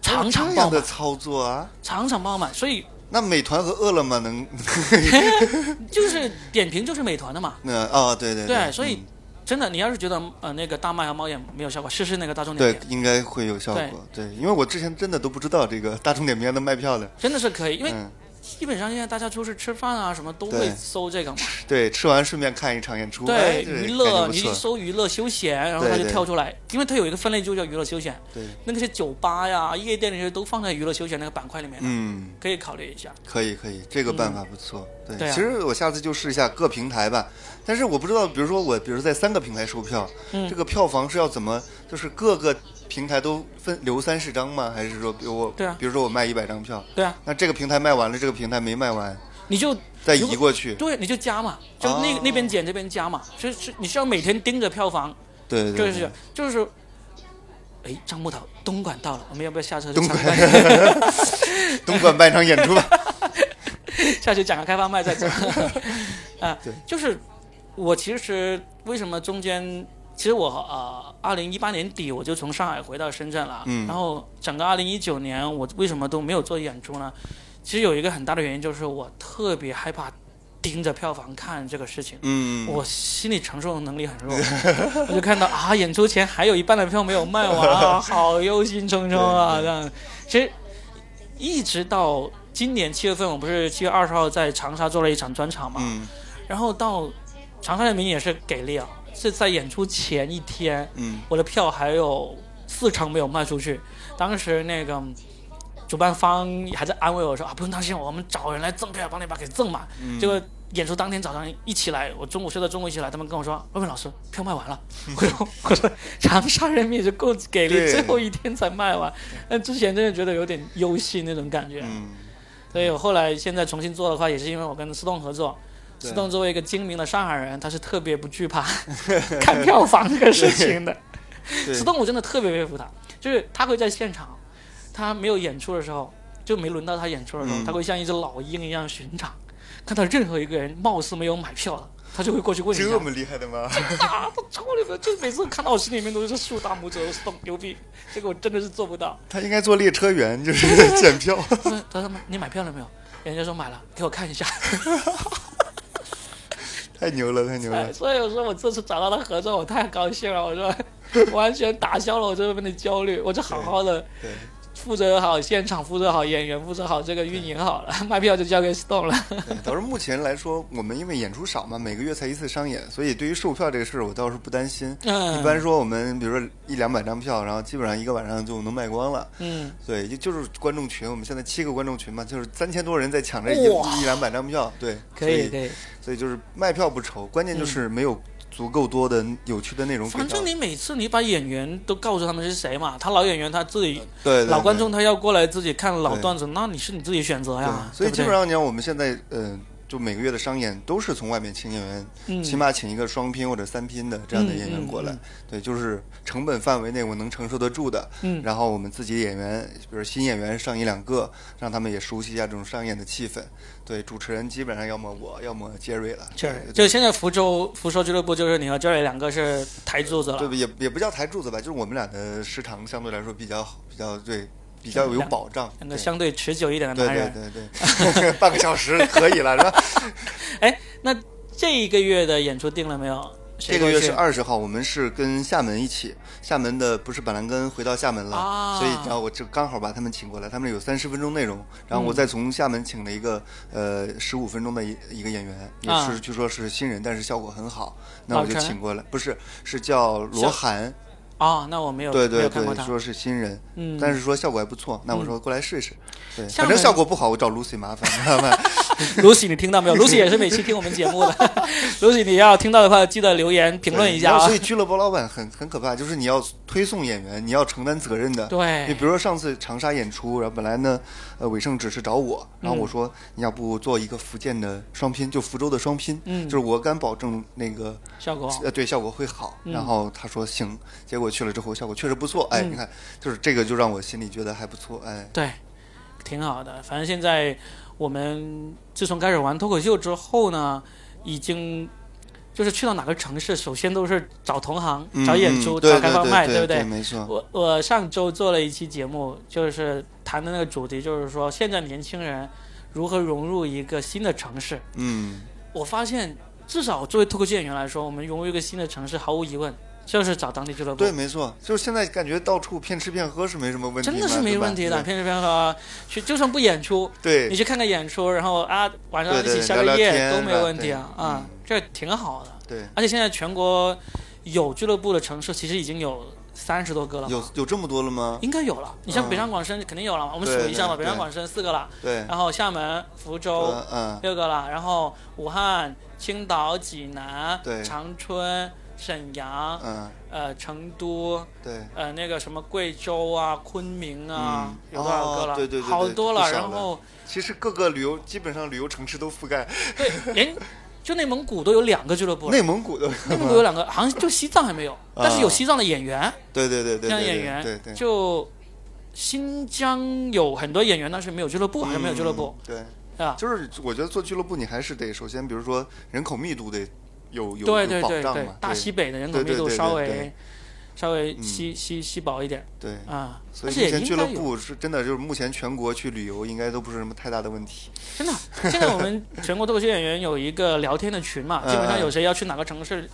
[SPEAKER 1] 场
[SPEAKER 2] 这
[SPEAKER 1] 场爆满，
[SPEAKER 2] 样的操作啊。
[SPEAKER 1] 场场爆满，所以
[SPEAKER 2] 那美团和饿了么能？
[SPEAKER 1] 就是点评就是美团的嘛。
[SPEAKER 2] 那哦，对对
[SPEAKER 1] 对所以
[SPEAKER 2] 嗯
[SPEAKER 1] 真的，你要是觉得呃那个大麦和猫眼没有效果，试试那个大众点评，
[SPEAKER 2] 对应该会有效果。对，因为我之前真的都不知道这个大众点评还能卖票的。
[SPEAKER 1] 真的是可以，因为
[SPEAKER 2] 嗯，
[SPEAKER 1] 基本上现在大家出去吃饭啊什么都会搜这个嘛。
[SPEAKER 2] 对，吃完顺便看一场演出，
[SPEAKER 1] 对娱乐，你搜娱乐休闲，然后它就跳出来，因为它有一个分类就叫娱乐休闲，
[SPEAKER 2] 对，
[SPEAKER 1] 那些酒吧呀、夜店那些都放在娱乐休闲那个板块里面的，
[SPEAKER 2] 嗯，
[SPEAKER 1] 可以考虑一下。
[SPEAKER 2] 可以可以，这个办法不错。对，其实我下次就试一下各平台吧。但是我不知道，比如说我，比如在三个平台售票，
[SPEAKER 1] 嗯
[SPEAKER 2] 这个票房是要怎么，就是各个平台都分留三十张吗？还是说，比如我，
[SPEAKER 1] 对啊
[SPEAKER 2] 比如说我卖一百张票，
[SPEAKER 1] 对啊，
[SPEAKER 2] 那这个平台卖完了，这个平台没卖完，
[SPEAKER 1] 你就
[SPEAKER 2] 再移过去。
[SPEAKER 1] 对，你就加嘛，就那、
[SPEAKER 2] 哦
[SPEAKER 1] 那边减这边加嘛，就是你需要每天盯着票房，
[SPEAKER 2] 对对对，
[SPEAKER 1] 就是就是。哎，张木头，东莞到了，我们要不要下车去
[SPEAKER 2] 东莞？东莞办场演出吧。
[SPEAKER 1] 下去讲个开放麦再走。啊
[SPEAKER 2] 对，
[SPEAKER 1] 就是我其实为什么中间其实我呃，二零一八年底我就从上海回到深圳了，
[SPEAKER 2] 嗯。
[SPEAKER 1] 然后整个二零一九年我为什么都没有做演出呢？其实有一个很大的原因就是我特别害怕盯着票房看这个事情。
[SPEAKER 2] 嗯，
[SPEAKER 1] 我心理承受能力很弱，我就看到啊，演出前还有一半的票没有卖完啊，好忧心忡忡啊，这样。其实一直到今年七月份，我不是七月二十号在长沙做了一场专场嘛，
[SPEAKER 2] 嗯。
[SPEAKER 1] 然后到长沙人民也是给力啊，是在演出前一天，
[SPEAKER 2] 嗯
[SPEAKER 1] 我的票还有四成没有卖出去。当时那个主办方还在安慰我说啊，不用担心，我们找人来赠票，帮你把给赠满。
[SPEAKER 2] 嗯
[SPEAKER 1] 结果演出当天早上一起来，我中午睡到中午一起来，他们跟我说，魏文老师票卖完了。我说我说长沙人民也是够给力，最后一天才卖完。但之前真的觉得有点忧心那种感觉。
[SPEAKER 2] 嗯，
[SPEAKER 1] 所以我后来现在重新做的话，也是因为我跟思动合作。
[SPEAKER 2] 对
[SPEAKER 1] 思动作为一个精明的上海人，他是特别不惧怕 看票房这个事情的。
[SPEAKER 2] 对
[SPEAKER 1] 思动我真的特别佩服他，就是他会在现场，他没有演出的时候，就没轮到他演出的时候，
[SPEAKER 2] 嗯
[SPEAKER 1] 他会像一只老鹰一样巡场，看到任何一个人貌似没有买票的，他就会过去问一下
[SPEAKER 2] 这。么厉害的吗？
[SPEAKER 1] 啊，他超厉害！就每次看到我心里面都是竖大拇指，思动牛逼。这个我真的是做不到。
[SPEAKER 2] 他应该做列车员，就是检票。
[SPEAKER 1] 他：“他说你买票了没有？”人家说买了，给我看一下。
[SPEAKER 2] 太牛了，太牛了
[SPEAKER 1] 哎，！所以我说我这次找到了合作，我太高兴了。我说 完全打消了我这边的焦虑，我就好好的
[SPEAKER 2] 对，
[SPEAKER 1] 负责好现场，负责好演员，负责好这个运营好了，卖票就交给 Stone 了。
[SPEAKER 2] 对，倒是目前来说，我们因为演出少嘛，每个月才一次商演，所以对于售票这个事儿，我倒是不担心。
[SPEAKER 1] 嗯，
[SPEAKER 2] 一般说我们比如说一两百张票，然后基本上一个晚上就能卖光了。
[SPEAKER 1] 嗯，
[SPEAKER 2] 对，就就是观众群，我们现在七个观众群嘛，就是三千多人在抢着一一两百张票。对，
[SPEAKER 1] 可以可以。
[SPEAKER 2] 所以就是卖票不愁，关键就是没有足够多的有趣的内容。
[SPEAKER 1] 反正你每次你把演员都告诉他们是谁嘛，他老演员他自己
[SPEAKER 2] 对对
[SPEAKER 1] 老观众他要过来自己看老段子，那你是你自己选择呀。
[SPEAKER 2] 所以基本上你看，我们现在呃，就每个月的商演都是从外面请演员，
[SPEAKER 1] 嗯
[SPEAKER 2] 起码请一个双拼或者三拼的这样的演员过来。
[SPEAKER 1] 嗯嗯
[SPEAKER 2] 对，就是成本范围内我能承受得住的。
[SPEAKER 1] 嗯
[SPEAKER 2] 然后我们自己演员，比如新演员上一两个，让他们也熟悉一下这种商演的气氛。对，主持人基本上要么我，要么杰瑞了。对
[SPEAKER 1] Jerry，
[SPEAKER 2] 对
[SPEAKER 1] 就现在福州福州俱乐部就是你和 Jerry 两个是台柱子了。
[SPEAKER 2] 对，也也不叫台柱子吧，就是我们俩的时长相对来说比较好，比较对，比较有保障。
[SPEAKER 1] 两个相对持久一点的
[SPEAKER 2] 对对
[SPEAKER 1] 男人。
[SPEAKER 2] 对对，半个小时可以了，是吧？
[SPEAKER 1] 哎那这一个月的演出定了没有？
[SPEAKER 2] 这个月是二十号，我们是跟厦门一起，厦门的不是板蓝根回到厦门了，
[SPEAKER 1] 啊
[SPEAKER 2] 所以然后我就刚好把他们请过来，他们有三十分钟内容，然后我再从厦门请了一个呃十五分钟的一一个演员，也
[SPEAKER 1] 啊
[SPEAKER 2] 是据说是新人，但是效果很好，那我就请过来，不是是叫罗涵，
[SPEAKER 1] 哦，那我没有
[SPEAKER 2] 对对。对，说是新人，
[SPEAKER 1] 嗯，
[SPEAKER 2] 但是说效果还不错，那我说过来试试，对，反正效果不好，我找 Lucy 麻烦，麻烦
[SPEAKER 1] ？Lucy 你听到没有？Lucy 也是每期听我们节目的。Lucy 你要听到的话，记得留言评论一下啊
[SPEAKER 2] 对所。以俱乐部老板很很可怕，就是你要推送演员，你要承担责任的。对你
[SPEAKER 1] 对
[SPEAKER 2] 比，如说上次长沙演出，然后本来呢，呃，伟盛只是找我，然后我说、你要不做一个福建的双拼，就福州的双拼，
[SPEAKER 1] 嗯
[SPEAKER 2] 就是我敢保证那个
[SPEAKER 1] 效果。
[SPEAKER 2] 呃对效果会好。
[SPEAKER 1] 嗯
[SPEAKER 2] 然后他说行，结果去了之后效果确实不错，哎，
[SPEAKER 1] 嗯
[SPEAKER 2] 你看就是这个就让我心里觉得还不错，哎，
[SPEAKER 1] 对，挺好的。反正现在我们自从开始玩脱口秀之后呢，已经就是去到哪个城市，首先都是找同行、
[SPEAKER 2] 嗯
[SPEAKER 1] 找演出、
[SPEAKER 2] 嗯
[SPEAKER 1] 找开放麦，
[SPEAKER 2] 对
[SPEAKER 1] 不对？
[SPEAKER 2] 没错，
[SPEAKER 1] 我我上周做了一期节目，就是谈的那个主题，就是说现在年轻人如何融入一个新的城市。
[SPEAKER 2] 嗯，
[SPEAKER 1] 我发现，至少作为脱口秀演员来说，我们融入一个新的城市，毫无疑问就是找当地俱乐部。
[SPEAKER 2] 对，没错，就是现在感觉到处骗吃骗喝是没什么问题，
[SPEAKER 1] 真的是没问题的，骗吃骗喝，去就算不演出，
[SPEAKER 2] 对。
[SPEAKER 1] 你去看个演出，然后啊晚上一起宵个夜都没问题啊啊
[SPEAKER 2] 嗯，
[SPEAKER 1] 这挺好的。
[SPEAKER 2] 对。
[SPEAKER 1] 而且现在全国有俱乐部的城市，其实已经有三十多个了，
[SPEAKER 2] 有有这么多了吗？
[SPEAKER 1] 应该有了。你像
[SPEAKER 2] 嗯。
[SPEAKER 1] 北上广深肯定有了嘛，我们数一下吧，北上广深四个了，
[SPEAKER 2] 对，
[SPEAKER 1] 然后厦门、福州六个了，然后武汉、青岛、济南
[SPEAKER 2] 对、
[SPEAKER 1] 长春、沈阳、
[SPEAKER 2] 嗯，
[SPEAKER 1] 呃成都、
[SPEAKER 2] 对，
[SPEAKER 1] 呃那个什么贵州啊、昆明啊，
[SPEAKER 2] 嗯。
[SPEAKER 1] 有多少个了？
[SPEAKER 2] 哦对对对对
[SPEAKER 1] 好多了。然后
[SPEAKER 2] 其实各个旅游基本上旅游城市都覆盖，
[SPEAKER 1] 对，连就内蒙古都有两个俱乐部了，
[SPEAKER 2] 内蒙古的，
[SPEAKER 1] 内蒙古有两个，好像就西藏还没有，但是有西藏的演员，
[SPEAKER 2] 对对对对
[SPEAKER 1] 这样
[SPEAKER 2] 对对
[SPEAKER 1] 演员，
[SPEAKER 2] 对对，
[SPEAKER 1] 就新疆有很多演员，但是没有俱乐部，还是没有俱乐部，
[SPEAKER 2] 嗯，对，
[SPEAKER 1] 啊？
[SPEAKER 2] 就是我觉得做俱乐部，你还是得首先，比如说人口密度得有有
[SPEAKER 1] 对
[SPEAKER 2] 有
[SPEAKER 1] 对对对大西北的人口密度稍微稍微
[SPEAKER 2] 嗯
[SPEAKER 1] 稀稀稀薄一点
[SPEAKER 2] 对。
[SPEAKER 1] 啊，
[SPEAKER 2] 所以
[SPEAKER 1] 而且
[SPEAKER 2] 目前俱乐部是真的，就是目前全国去旅游应该都不是什么太大的问题。
[SPEAKER 1] 真的，现在我们 全国脱口秀演员有一个聊天的群嘛，
[SPEAKER 2] 嗯
[SPEAKER 1] 基本上有谁要去哪个城市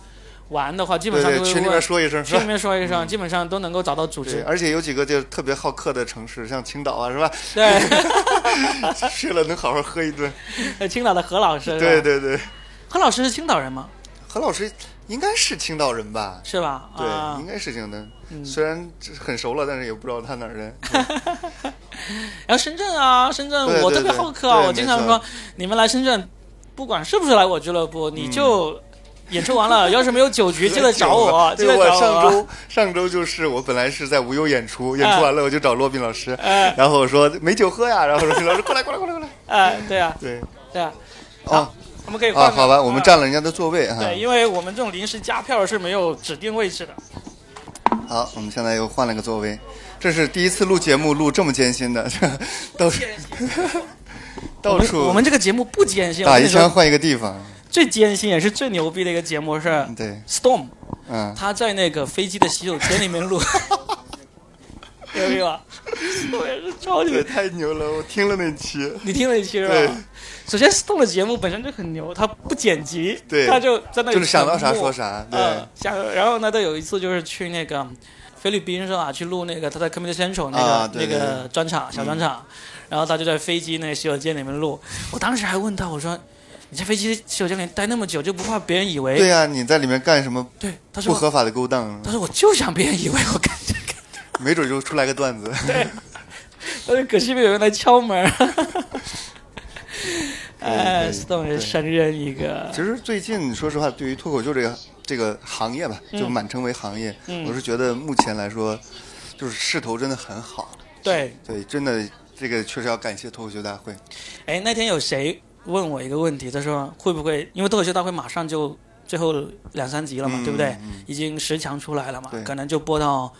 [SPEAKER 1] 玩的话，基本上
[SPEAKER 2] 对对，群里面说一声？
[SPEAKER 1] 群里面说一声，基本上都能够找到组，织。
[SPEAKER 2] 而且有几个就特别好客的城市，像青岛啊，是吧？
[SPEAKER 1] 对，
[SPEAKER 2] 去了能好好喝一顿。
[SPEAKER 1] 青岛的何老师，
[SPEAKER 2] 对，对对，
[SPEAKER 1] 何老师是青岛人吗？
[SPEAKER 2] 何老师应该是青岛人吧？
[SPEAKER 1] 是吧？
[SPEAKER 2] 对，
[SPEAKER 1] 啊
[SPEAKER 2] 应，该是青岛。
[SPEAKER 1] 嗯
[SPEAKER 2] 虽然很熟了，但是也不知道他哪儿人。
[SPEAKER 1] 然后深圳啊，深圳我特别好客啊，我经常说，你们来深圳，不管是不是来我俱乐部，
[SPEAKER 2] 嗯
[SPEAKER 1] 你就演出完了，要是没有酒局，记得找我，记
[SPEAKER 2] 对，我
[SPEAKER 1] 得找
[SPEAKER 2] 上周上周就是我本来是在无忧演出，演出完了我就找骆宾老师，
[SPEAKER 1] 哎
[SPEAKER 2] 然后我说没酒喝呀，然后罗宾老师过来过来过来过来。
[SPEAKER 1] 哎，对啊，
[SPEAKER 2] 对
[SPEAKER 1] 对啊，
[SPEAKER 2] 啊
[SPEAKER 1] 我们可以换
[SPEAKER 2] 啊，好吧，我们
[SPEAKER 1] 啊
[SPEAKER 2] 占了人家的座位哈。
[SPEAKER 1] 对，因为我们这种临时加票是没有指定位置的。
[SPEAKER 2] 好，我们现在又换了个座位，这是第一次录节目，录这么艰辛的，到处到处
[SPEAKER 1] 我们这个节目不艰辛，
[SPEAKER 2] 打一枪换一个地方。
[SPEAKER 1] 最艰辛也是最牛逼的一个节目是
[SPEAKER 2] 对
[SPEAKER 1] ，Storm，
[SPEAKER 2] 嗯，
[SPEAKER 1] 他在那个飞机的洗手间里面录，牛逼吧？我也是超级
[SPEAKER 2] 太牛了，我听了那期。
[SPEAKER 1] 你听了一期是
[SPEAKER 2] 对
[SPEAKER 1] 吧？首先，Stone 的节目本身就很牛，他不剪辑，
[SPEAKER 2] 对
[SPEAKER 1] 他就在那里
[SPEAKER 2] 就是想到啥说啥对
[SPEAKER 1] 呃想，然后呢，他有一次就是去那个菲律宾是吧？去录那个他在 Comedy Central 那个、那个专场小专场，然后他就在飞机那个洗手间里面录。我当时还问他，我说：“你在飞机洗手间里待那么久，就不怕别人以为？”
[SPEAKER 2] 对呀、你在里面干什么
[SPEAKER 1] 对他说
[SPEAKER 2] 不合法的勾当？
[SPEAKER 1] 他说我就想别人以为我干这个，
[SPEAKER 2] 没准就出来个段子。
[SPEAKER 1] 对，但是可惜没有人来敲门。哎
[SPEAKER 2] 对
[SPEAKER 1] ，Stone
[SPEAKER 2] 对
[SPEAKER 1] 是神人一个。
[SPEAKER 2] 其实最近说实话，对于脱口秀这个这个行业吧，就满称为行业，
[SPEAKER 1] 嗯
[SPEAKER 2] 我是觉得目前来说，就是势头真的很好。
[SPEAKER 1] 对，
[SPEAKER 2] 对，真的这个确实要感谢脱口秀大会。
[SPEAKER 1] 哎，那天有谁问我一个问题，他说会不会因为脱口秀大会马上就最后两三集了嘛，
[SPEAKER 2] 嗯
[SPEAKER 1] 对不对？
[SPEAKER 2] 嗯
[SPEAKER 1] 已经十强出来了嘛
[SPEAKER 2] 对，
[SPEAKER 1] 可能就播到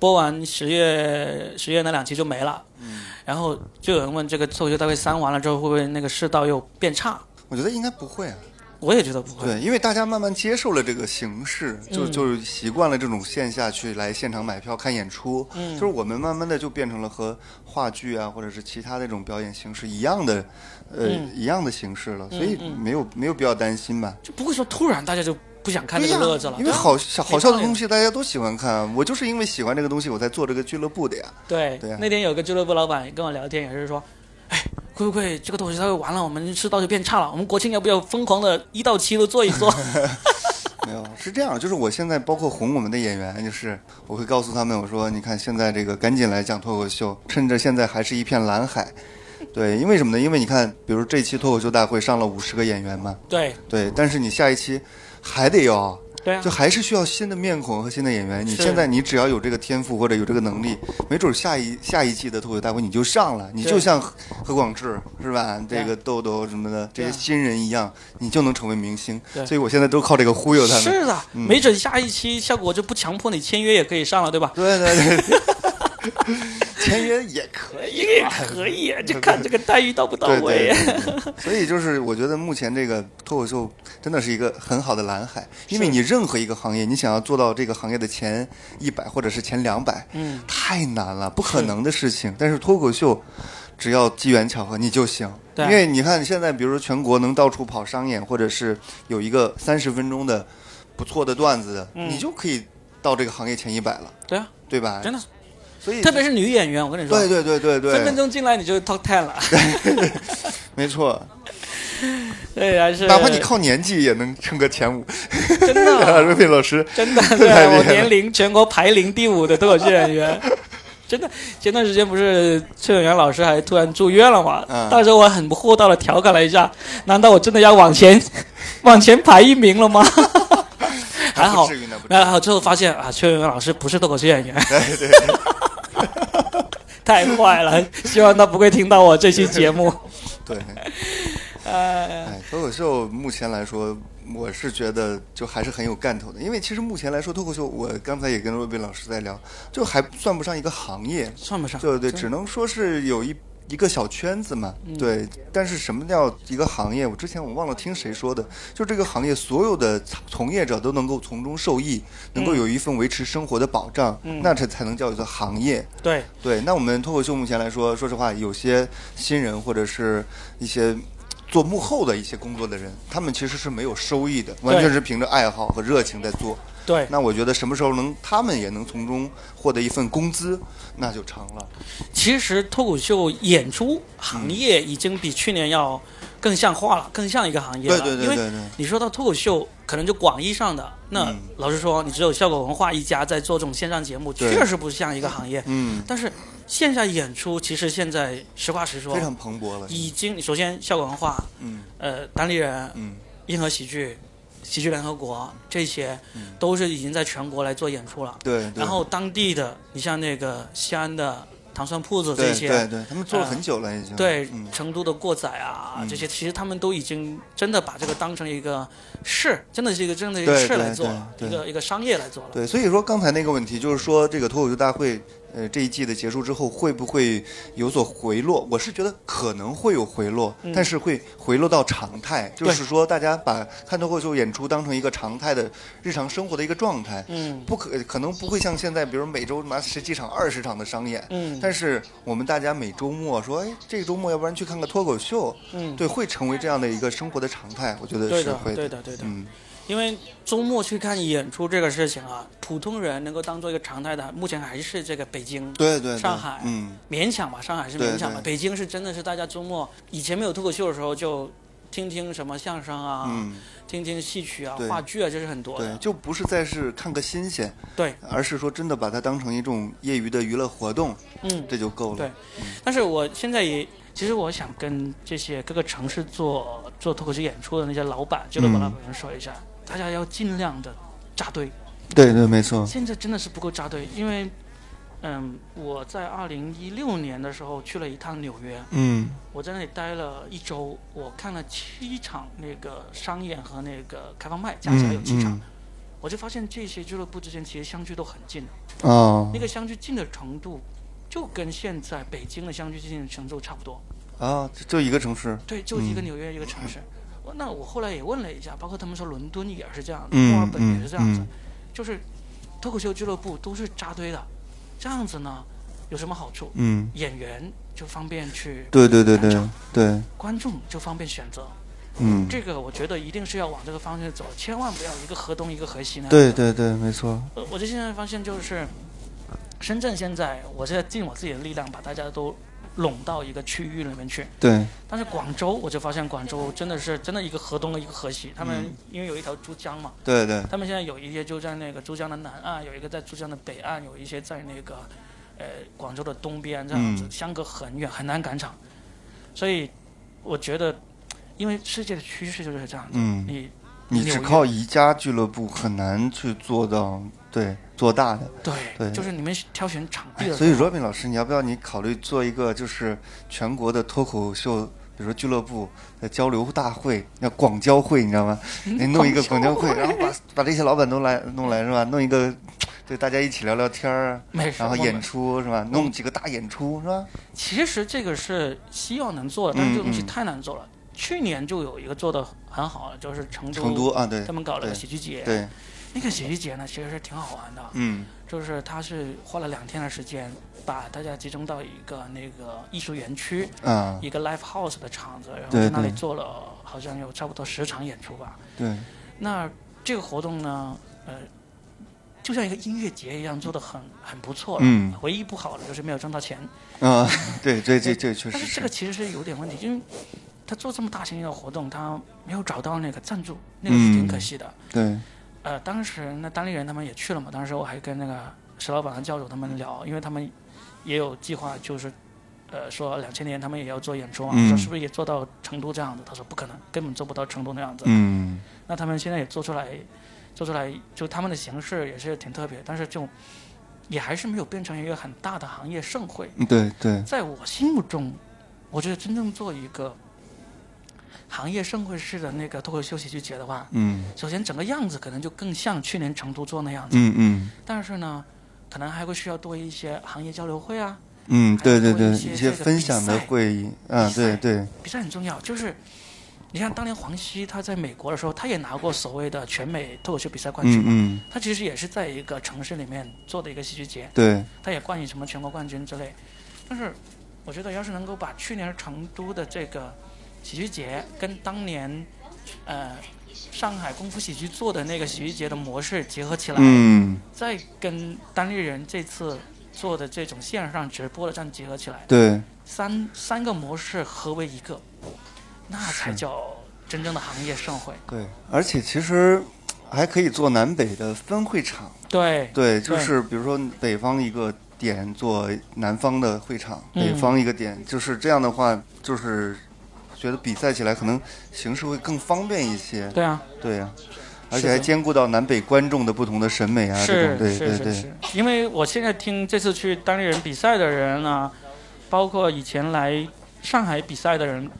[SPEAKER 1] 播完十月十月那两期就没了。
[SPEAKER 2] 嗯，
[SPEAKER 1] 然后就有人问这个脱口秀大会三完了之后会不会那个世道又变差？
[SPEAKER 2] 我觉得应该不会啊。
[SPEAKER 1] 我也觉得不会。
[SPEAKER 2] 对，因为大家慢慢接受了这个形式，就
[SPEAKER 1] 嗯
[SPEAKER 2] 就习惯了这种线下去来现场买票看演出。
[SPEAKER 1] 嗯
[SPEAKER 2] 就是我们慢慢的就变成了和话剧啊，或者是其他那种表演形式一样的，呃，
[SPEAKER 1] 嗯
[SPEAKER 2] 一样的形式了，所以
[SPEAKER 1] 嗯
[SPEAKER 2] 没有没有必要担心吧。
[SPEAKER 1] 就不会说突然大家就不想看这个乐子了，
[SPEAKER 2] 因为好笑好笑的东西大家都喜欢看啊，我就是因为喜欢这个东西，我才做这个俱乐部的呀。
[SPEAKER 1] 对，
[SPEAKER 2] 对啊
[SPEAKER 1] 那天有个俱乐部老板跟我聊天，也是说，哎，会不会这个东西它会完了，我们世道就变差了？我们国庆要不要疯狂的一到七都做一做？
[SPEAKER 2] 没有，是这样，就是我现在包括哄我们的演员，就是我会告诉他们，我说你看现在这个赶紧来讲脱口秀，趁着现在还是一片蓝海。对，因为什么呢？因为你看，比如这期脱口秀大会上了五十个演员嘛，
[SPEAKER 1] 对
[SPEAKER 2] 对，但是你下一期还得要，
[SPEAKER 1] 对啊
[SPEAKER 2] 就，还是需要新的面孔和新的演员。你现在你只要有这个天赋或者有这个能力，没准下一下一季的脱口秀大会你就上了，你就像何何广智是吧？这个豆豆什么的这些新人一样，你就能成为明星
[SPEAKER 1] 对。
[SPEAKER 2] 所以我现在都靠这个忽悠他们。
[SPEAKER 1] 是的，
[SPEAKER 2] 嗯
[SPEAKER 1] 没准下一期效果就不强迫你签约也可以上了，对吧？
[SPEAKER 2] 对对对，签约也可以。
[SPEAKER 1] 也可以，就看这个待遇到不到位。
[SPEAKER 2] 所以就是我觉得目前这个脱口秀真的是一个很好的蓝海，因为你任何一个行业，你想要做到这个行业的前一百或者是前两百，
[SPEAKER 1] 嗯，
[SPEAKER 2] 太难了，不可能的事情。但是脱口秀，只要机缘巧合你就行。
[SPEAKER 1] 对。
[SPEAKER 2] 因为你看现在，比如说全国能到处跑商演，或者是有一个三十分钟的不错的段子，
[SPEAKER 1] 嗯。
[SPEAKER 2] 你就可以到这个行业前一百了，
[SPEAKER 1] 对啊，
[SPEAKER 2] 对吧？
[SPEAKER 1] 真的，
[SPEAKER 2] 所以
[SPEAKER 1] 特别是女演员，我跟你说，
[SPEAKER 2] 对对对对对，
[SPEAKER 1] 分分钟进来你就 top ten 了。
[SPEAKER 2] 没错。
[SPEAKER 1] 对，还是
[SPEAKER 2] 哪怕你靠年纪也能撑个前五。
[SPEAKER 1] 真的
[SPEAKER 2] 瑞平老师，
[SPEAKER 1] 真的，对我年龄全国排名第五的脱口秀演员。真的，前段时间不是崔永元老师还突然住院了嘛？
[SPEAKER 2] 嗯
[SPEAKER 1] 当时我很不厚道的调侃了一下，难道我真的要往前往前排一名了吗？还好还好，最后发现啊，崔永元老师不是脱口秀演员，
[SPEAKER 2] 对对对
[SPEAKER 1] 太坏了！希望他不会听到我这期节目。
[SPEAKER 2] 对，
[SPEAKER 1] 呃，
[SPEAKER 2] 哎，脱口秀目前来说，我是觉得就还是很有干头的，因为其实目前来说，脱口秀我刚才也跟若斌老师在聊，就还算不上一个行业，
[SPEAKER 1] 算不上，
[SPEAKER 2] 对对，
[SPEAKER 1] 真
[SPEAKER 2] 只能说是有一一个小圈子嘛，
[SPEAKER 1] 嗯
[SPEAKER 2] 对。但是什么叫一个行业？我之前我忘了听谁说的，就这个行业所有的从从业者都能够从中受益，能够有一份维持生活的保障，
[SPEAKER 1] 嗯
[SPEAKER 2] 那才才能叫做行业。
[SPEAKER 1] 对，
[SPEAKER 2] 对，那我们脱口秀目前来说，说实话，有些新人或者是一些做幕后的一些工作的人，他们其实是没有收益的，完全是凭着爱好和热情在做。
[SPEAKER 1] 对，
[SPEAKER 2] 那我觉得什么时候能他们也能从中获得一份工资，那就成了。
[SPEAKER 1] 其实脱口秀演出行业已经比去年要更像化了，更像一个行业了。
[SPEAKER 2] 对对对
[SPEAKER 1] 因为
[SPEAKER 2] 对对
[SPEAKER 1] 你说到脱口秀，可能就广义上的，那、
[SPEAKER 2] 嗯
[SPEAKER 1] 老实说，你只有效果文化一家在做这种线上节目，确实不像一个行业。
[SPEAKER 2] 嗯，
[SPEAKER 1] 但是线下演出，其实现在实话实说
[SPEAKER 2] 非，常蓬勃了。
[SPEAKER 1] 已经首先效果文化，
[SPEAKER 2] 嗯
[SPEAKER 1] 呃，单立人、
[SPEAKER 2] 嗯
[SPEAKER 1] 硬核喜剧、喜剧联合国这些，
[SPEAKER 2] 嗯
[SPEAKER 1] 都是已经在全国来做演出了。
[SPEAKER 2] 对，对
[SPEAKER 1] 然后当地的，你像那个西安的糖蒜铺子这些，
[SPEAKER 2] 对对，他们做了
[SPEAKER 1] 呃
[SPEAKER 2] 很久了已经。
[SPEAKER 1] 对，
[SPEAKER 2] 嗯
[SPEAKER 1] 成都的过载啊，
[SPEAKER 2] 嗯
[SPEAKER 1] 这些其实他们都已经真的把这个当成一个事，真的是一个真的一个事来做一个一个商业来做了。
[SPEAKER 2] 对，所以说刚才那个问题就是说，这个脱口秀大会，呃，这一季的结束之后会不会有所回落？我是觉得可能会有回落，
[SPEAKER 1] 嗯
[SPEAKER 2] 但是会回落到常态，就是说大家把看脱口秀演出当成一个常态的日常生活的一个状态。
[SPEAKER 1] 嗯
[SPEAKER 2] 不可可能不会像现在，比如每周拿十几场、二十场的商演，
[SPEAKER 1] 嗯
[SPEAKER 2] 但是我们大家每周末说，哎，这个周末要不然去看个脱口秀，
[SPEAKER 1] 嗯，
[SPEAKER 2] 对，会成为这样的一个生活的常态，我觉得是会
[SPEAKER 1] 对的，对的。
[SPEAKER 2] 嗯，
[SPEAKER 1] 因为周末去看演出这个事情啊，普通人能够当做一个常态的，目前还是这个北京。
[SPEAKER 2] 对对对，
[SPEAKER 1] 上海
[SPEAKER 2] 嗯，
[SPEAKER 1] 勉强吧，上海是勉强吧，
[SPEAKER 2] 对。
[SPEAKER 1] 北京是真的是大家周末以前没有脱口秀的时候就听听什么相声啊，
[SPEAKER 2] 嗯，
[SPEAKER 1] 听听戏曲啊、话剧啊，这是很多
[SPEAKER 2] 对，
[SPEAKER 1] 的。
[SPEAKER 2] 就不是再是看个新鲜，
[SPEAKER 1] 对，
[SPEAKER 2] 而是说真的把它当成一种业余的娱乐活动，
[SPEAKER 1] 嗯，
[SPEAKER 2] 这就够了。
[SPEAKER 1] 对。但是我现在也，其实我想跟这些各个城市做做脱口秀演出的那些老板、俱乐部
[SPEAKER 2] 嗯。
[SPEAKER 1] 老板们说一下，大家要尽量的扎堆。
[SPEAKER 2] 对对，没错。
[SPEAKER 1] 现在真的是不够扎堆，因为，嗯，我在二零一六年的时候去了一趟纽约，
[SPEAKER 2] 嗯
[SPEAKER 1] 我在那里待了一周，我看了七场那个商演和那个开放麦，加起来有
[SPEAKER 2] 嗯
[SPEAKER 1] 七场，
[SPEAKER 2] 嗯，
[SPEAKER 1] 我就发现这些俱乐部之间其实相距都很近，
[SPEAKER 2] 哦
[SPEAKER 1] 那个相距近的程度，就跟现在北京的相距近的程度差不多。
[SPEAKER 2] 啊，就就一个城市。
[SPEAKER 1] 对，就一个
[SPEAKER 2] 嗯
[SPEAKER 1] 纽约一个城市。我那我后来也问了一下，包括他们说伦敦也是这样的，
[SPEAKER 2] 嗯
[SPEAKER 1] 墨尔本也是这样子，
[SPEAKER 2] 嗯
[SPEAKER 1] 就是脱口秀俱乐部都是扎堆的，这样子呢有什么好处？
[SPEAKER 2] 嗯，
[SPEAKER 1] 演员就方便去，
[SPEAKER 2] 对对对对对，
[SPEAKER 1] 观众就方便选择。
[SPEAKER 2] 嗯，
[SPEAKER 1] 这个我觉得一定是要往这个方向走，千万不要一个河东一个河西那样。
[SPEAKER 2] 对。对对，没错。
[SPEAKER 1] 呃，我就现在发现就是，深圳现在我现在尽我自己的力量把大家都拢到一个区域里面去。
[SPEAKER 2] 对，
[SPEAKER 1] 但是广州，我就发现广州真的是真的一个河东的一个河西，他们
[SPEAKER 2] 嗯。
[SPEAKER 1] 因为有一条珠江嘛，
[SPEAKER 2] 对对，
[SPEAKER 1] 他们现在有一些就在那个珠江的南岸，有一个在珠江的北岸，有一些在那个呃广州的东边，这样子、
[SPEAKER 2] 嗯。
[SPEAKER 1] 相隔很远，很难赶场。所以我觉得，因为世界的趋势就是这样子，
[SPEAKER 2] 嗯，
[SPEAKER 1] 你
[SPEAKER 2] 你只靠一家俱乐部很难去做到对做大的。
[SPEAKER 1] 对，
[SPEAKER 2] 对
[SPEAKER 1] 就是你们挑选场地的时
[SPEAKER 2] 所以
[SPEAKER 1] 候
[SPEAKER 2] ，Robin 老师，你要不要你考虑做一个就是全国的脱口秀，比如说俱乐部的交流大会，叫广交会，你知道吗？你 弄一个广交会，然后把把这些老板都来弄来是吧？弄一个，对，大家一起聊聊天儿然后演出是吧？弄几个大演出是吧？
[SPEAKER 1] 其实这个是希望能做的，但是这个东西太难做了。去年就有一个做的很好的，就是成都，
[SPEAKER 2] 成都啊，对
[SPEAKER 1] 他们搞了个喜剧节，
[SPEAKER 2] 对，
[SPEAKER 1] 那个喜剧节呢，其实是挺好玩的，
[SPEAKER 2] 嗯
[SPEAKER 1] 就是他是花了两天的时间，把大家集中到一个那个艺术园区，
[SPEAKER 2] 啊，
[SPEAKER 1] 一个 live house 的场子，然后在那里做了好像有差不多十场演出吧。
[SPEAKER 2] 对，
[SPEAKER 1] 那这个活动呢，呃，就像一个音乐节一样，做的很很不错了。
[SPEAKER 2] 嗯
[SPEAKER 1] 唯一不好的就是没有挣到钱。
[SPEAKER 2] 啊，对，这这这确实
[SPEAKER 1] 但是这个其实是有点问题，因为他做这么大型一个活动，他没有找到那个赞助，那个是挺可惜的。
[SPEAKER 2] 对，
[SPEAKER 1] 呃，当时那当地人他们也去了嘛，当时我还跟那个石老板和教主他们聊，因为他们也有计划，就是呃说两千年他们也要做演出嘛，
[SPEAKER 2] 嗯
[SPEAKER 1] 说是不是也做到成都这样子？他说不可能，根本做不到成都那样子。
[SPEAKER 2] 嗯
[SPEAKER 1] 那他们现在也做出来，做出来就他们的形式也是挺特别，但是就也还是没有变成一个很大的行业盛会。
[SPEAKER 2] 对对，
[SPEAKER 1] 在我心目中，我觉得真正做一个行业盛会式的那个脱口秀喜剧节的话，
[SPEAKER 2] 嗯。
[SPEAKER 1] 首先整个样子可能就更像去年成都做那样子，
[SPEAKER 2] 嗯嗯。
[SPEAKER 1] 但是呢，可能还会需要多一些行业交流会啊，
[SPEAKER 2] 嗯，对对对，
[SPEAKER 1] 一些
[SPEAKER 2] 分享的会议，嗯，
[SPEAKER 1] 比赛
[SPEAKER 2] 对对，
[SPEAKER 1] 比赛很重要，就是你看当年黄西他在美国的时候，他也拿过所谓的全美脱口秀比赛冠军嘛。
[SPEAKER 2] 嗯嗯，
[SPEAKER 1] 他其实也是在一个城市里面做的一个戏剧节，
[SPEAKER 2] 对，
[SPEAKER 1] 他也冠以什么全国冠军之类。但是我觉得，要是能够把去年成都的这个喜剧节跟当年呃上海功夫喜剧做的那个喜剧节的模式结合起来，
[SPEAKER 2] 嗯，
[SPEAKER 1] 再跟单立人这次做的这种线上直播的这样结合起来，
[SPEAKER 2] 对，
[SPEAKER 1] 三三个模式合为一个，那才叫真正的行业盛会。
[SPEAKER 2] 对，而且其实还可以做南北的分会场，
[SPEAKER 1] 对，
[SPEAKER 2] 对，就是比如说北方一个点做南方的会场，
[SPEAKER 1] 嗯
[SPEAKER 2] 北方一个点，就是这样的话，就是觉得比赛起来可能形式会更方便一些，
[SPEAKER 1] 对啊，
[SPEAKER 2] 对啊、而且还兼顾到南北观众的不同的审美啊，这
[SPEAKER 1] 是
[SPEAKER 2] 种，对对对，
[SPEAKER 1] 因为我现在听这次去单立人比赛的人啊，包括以前来上海比赛的人，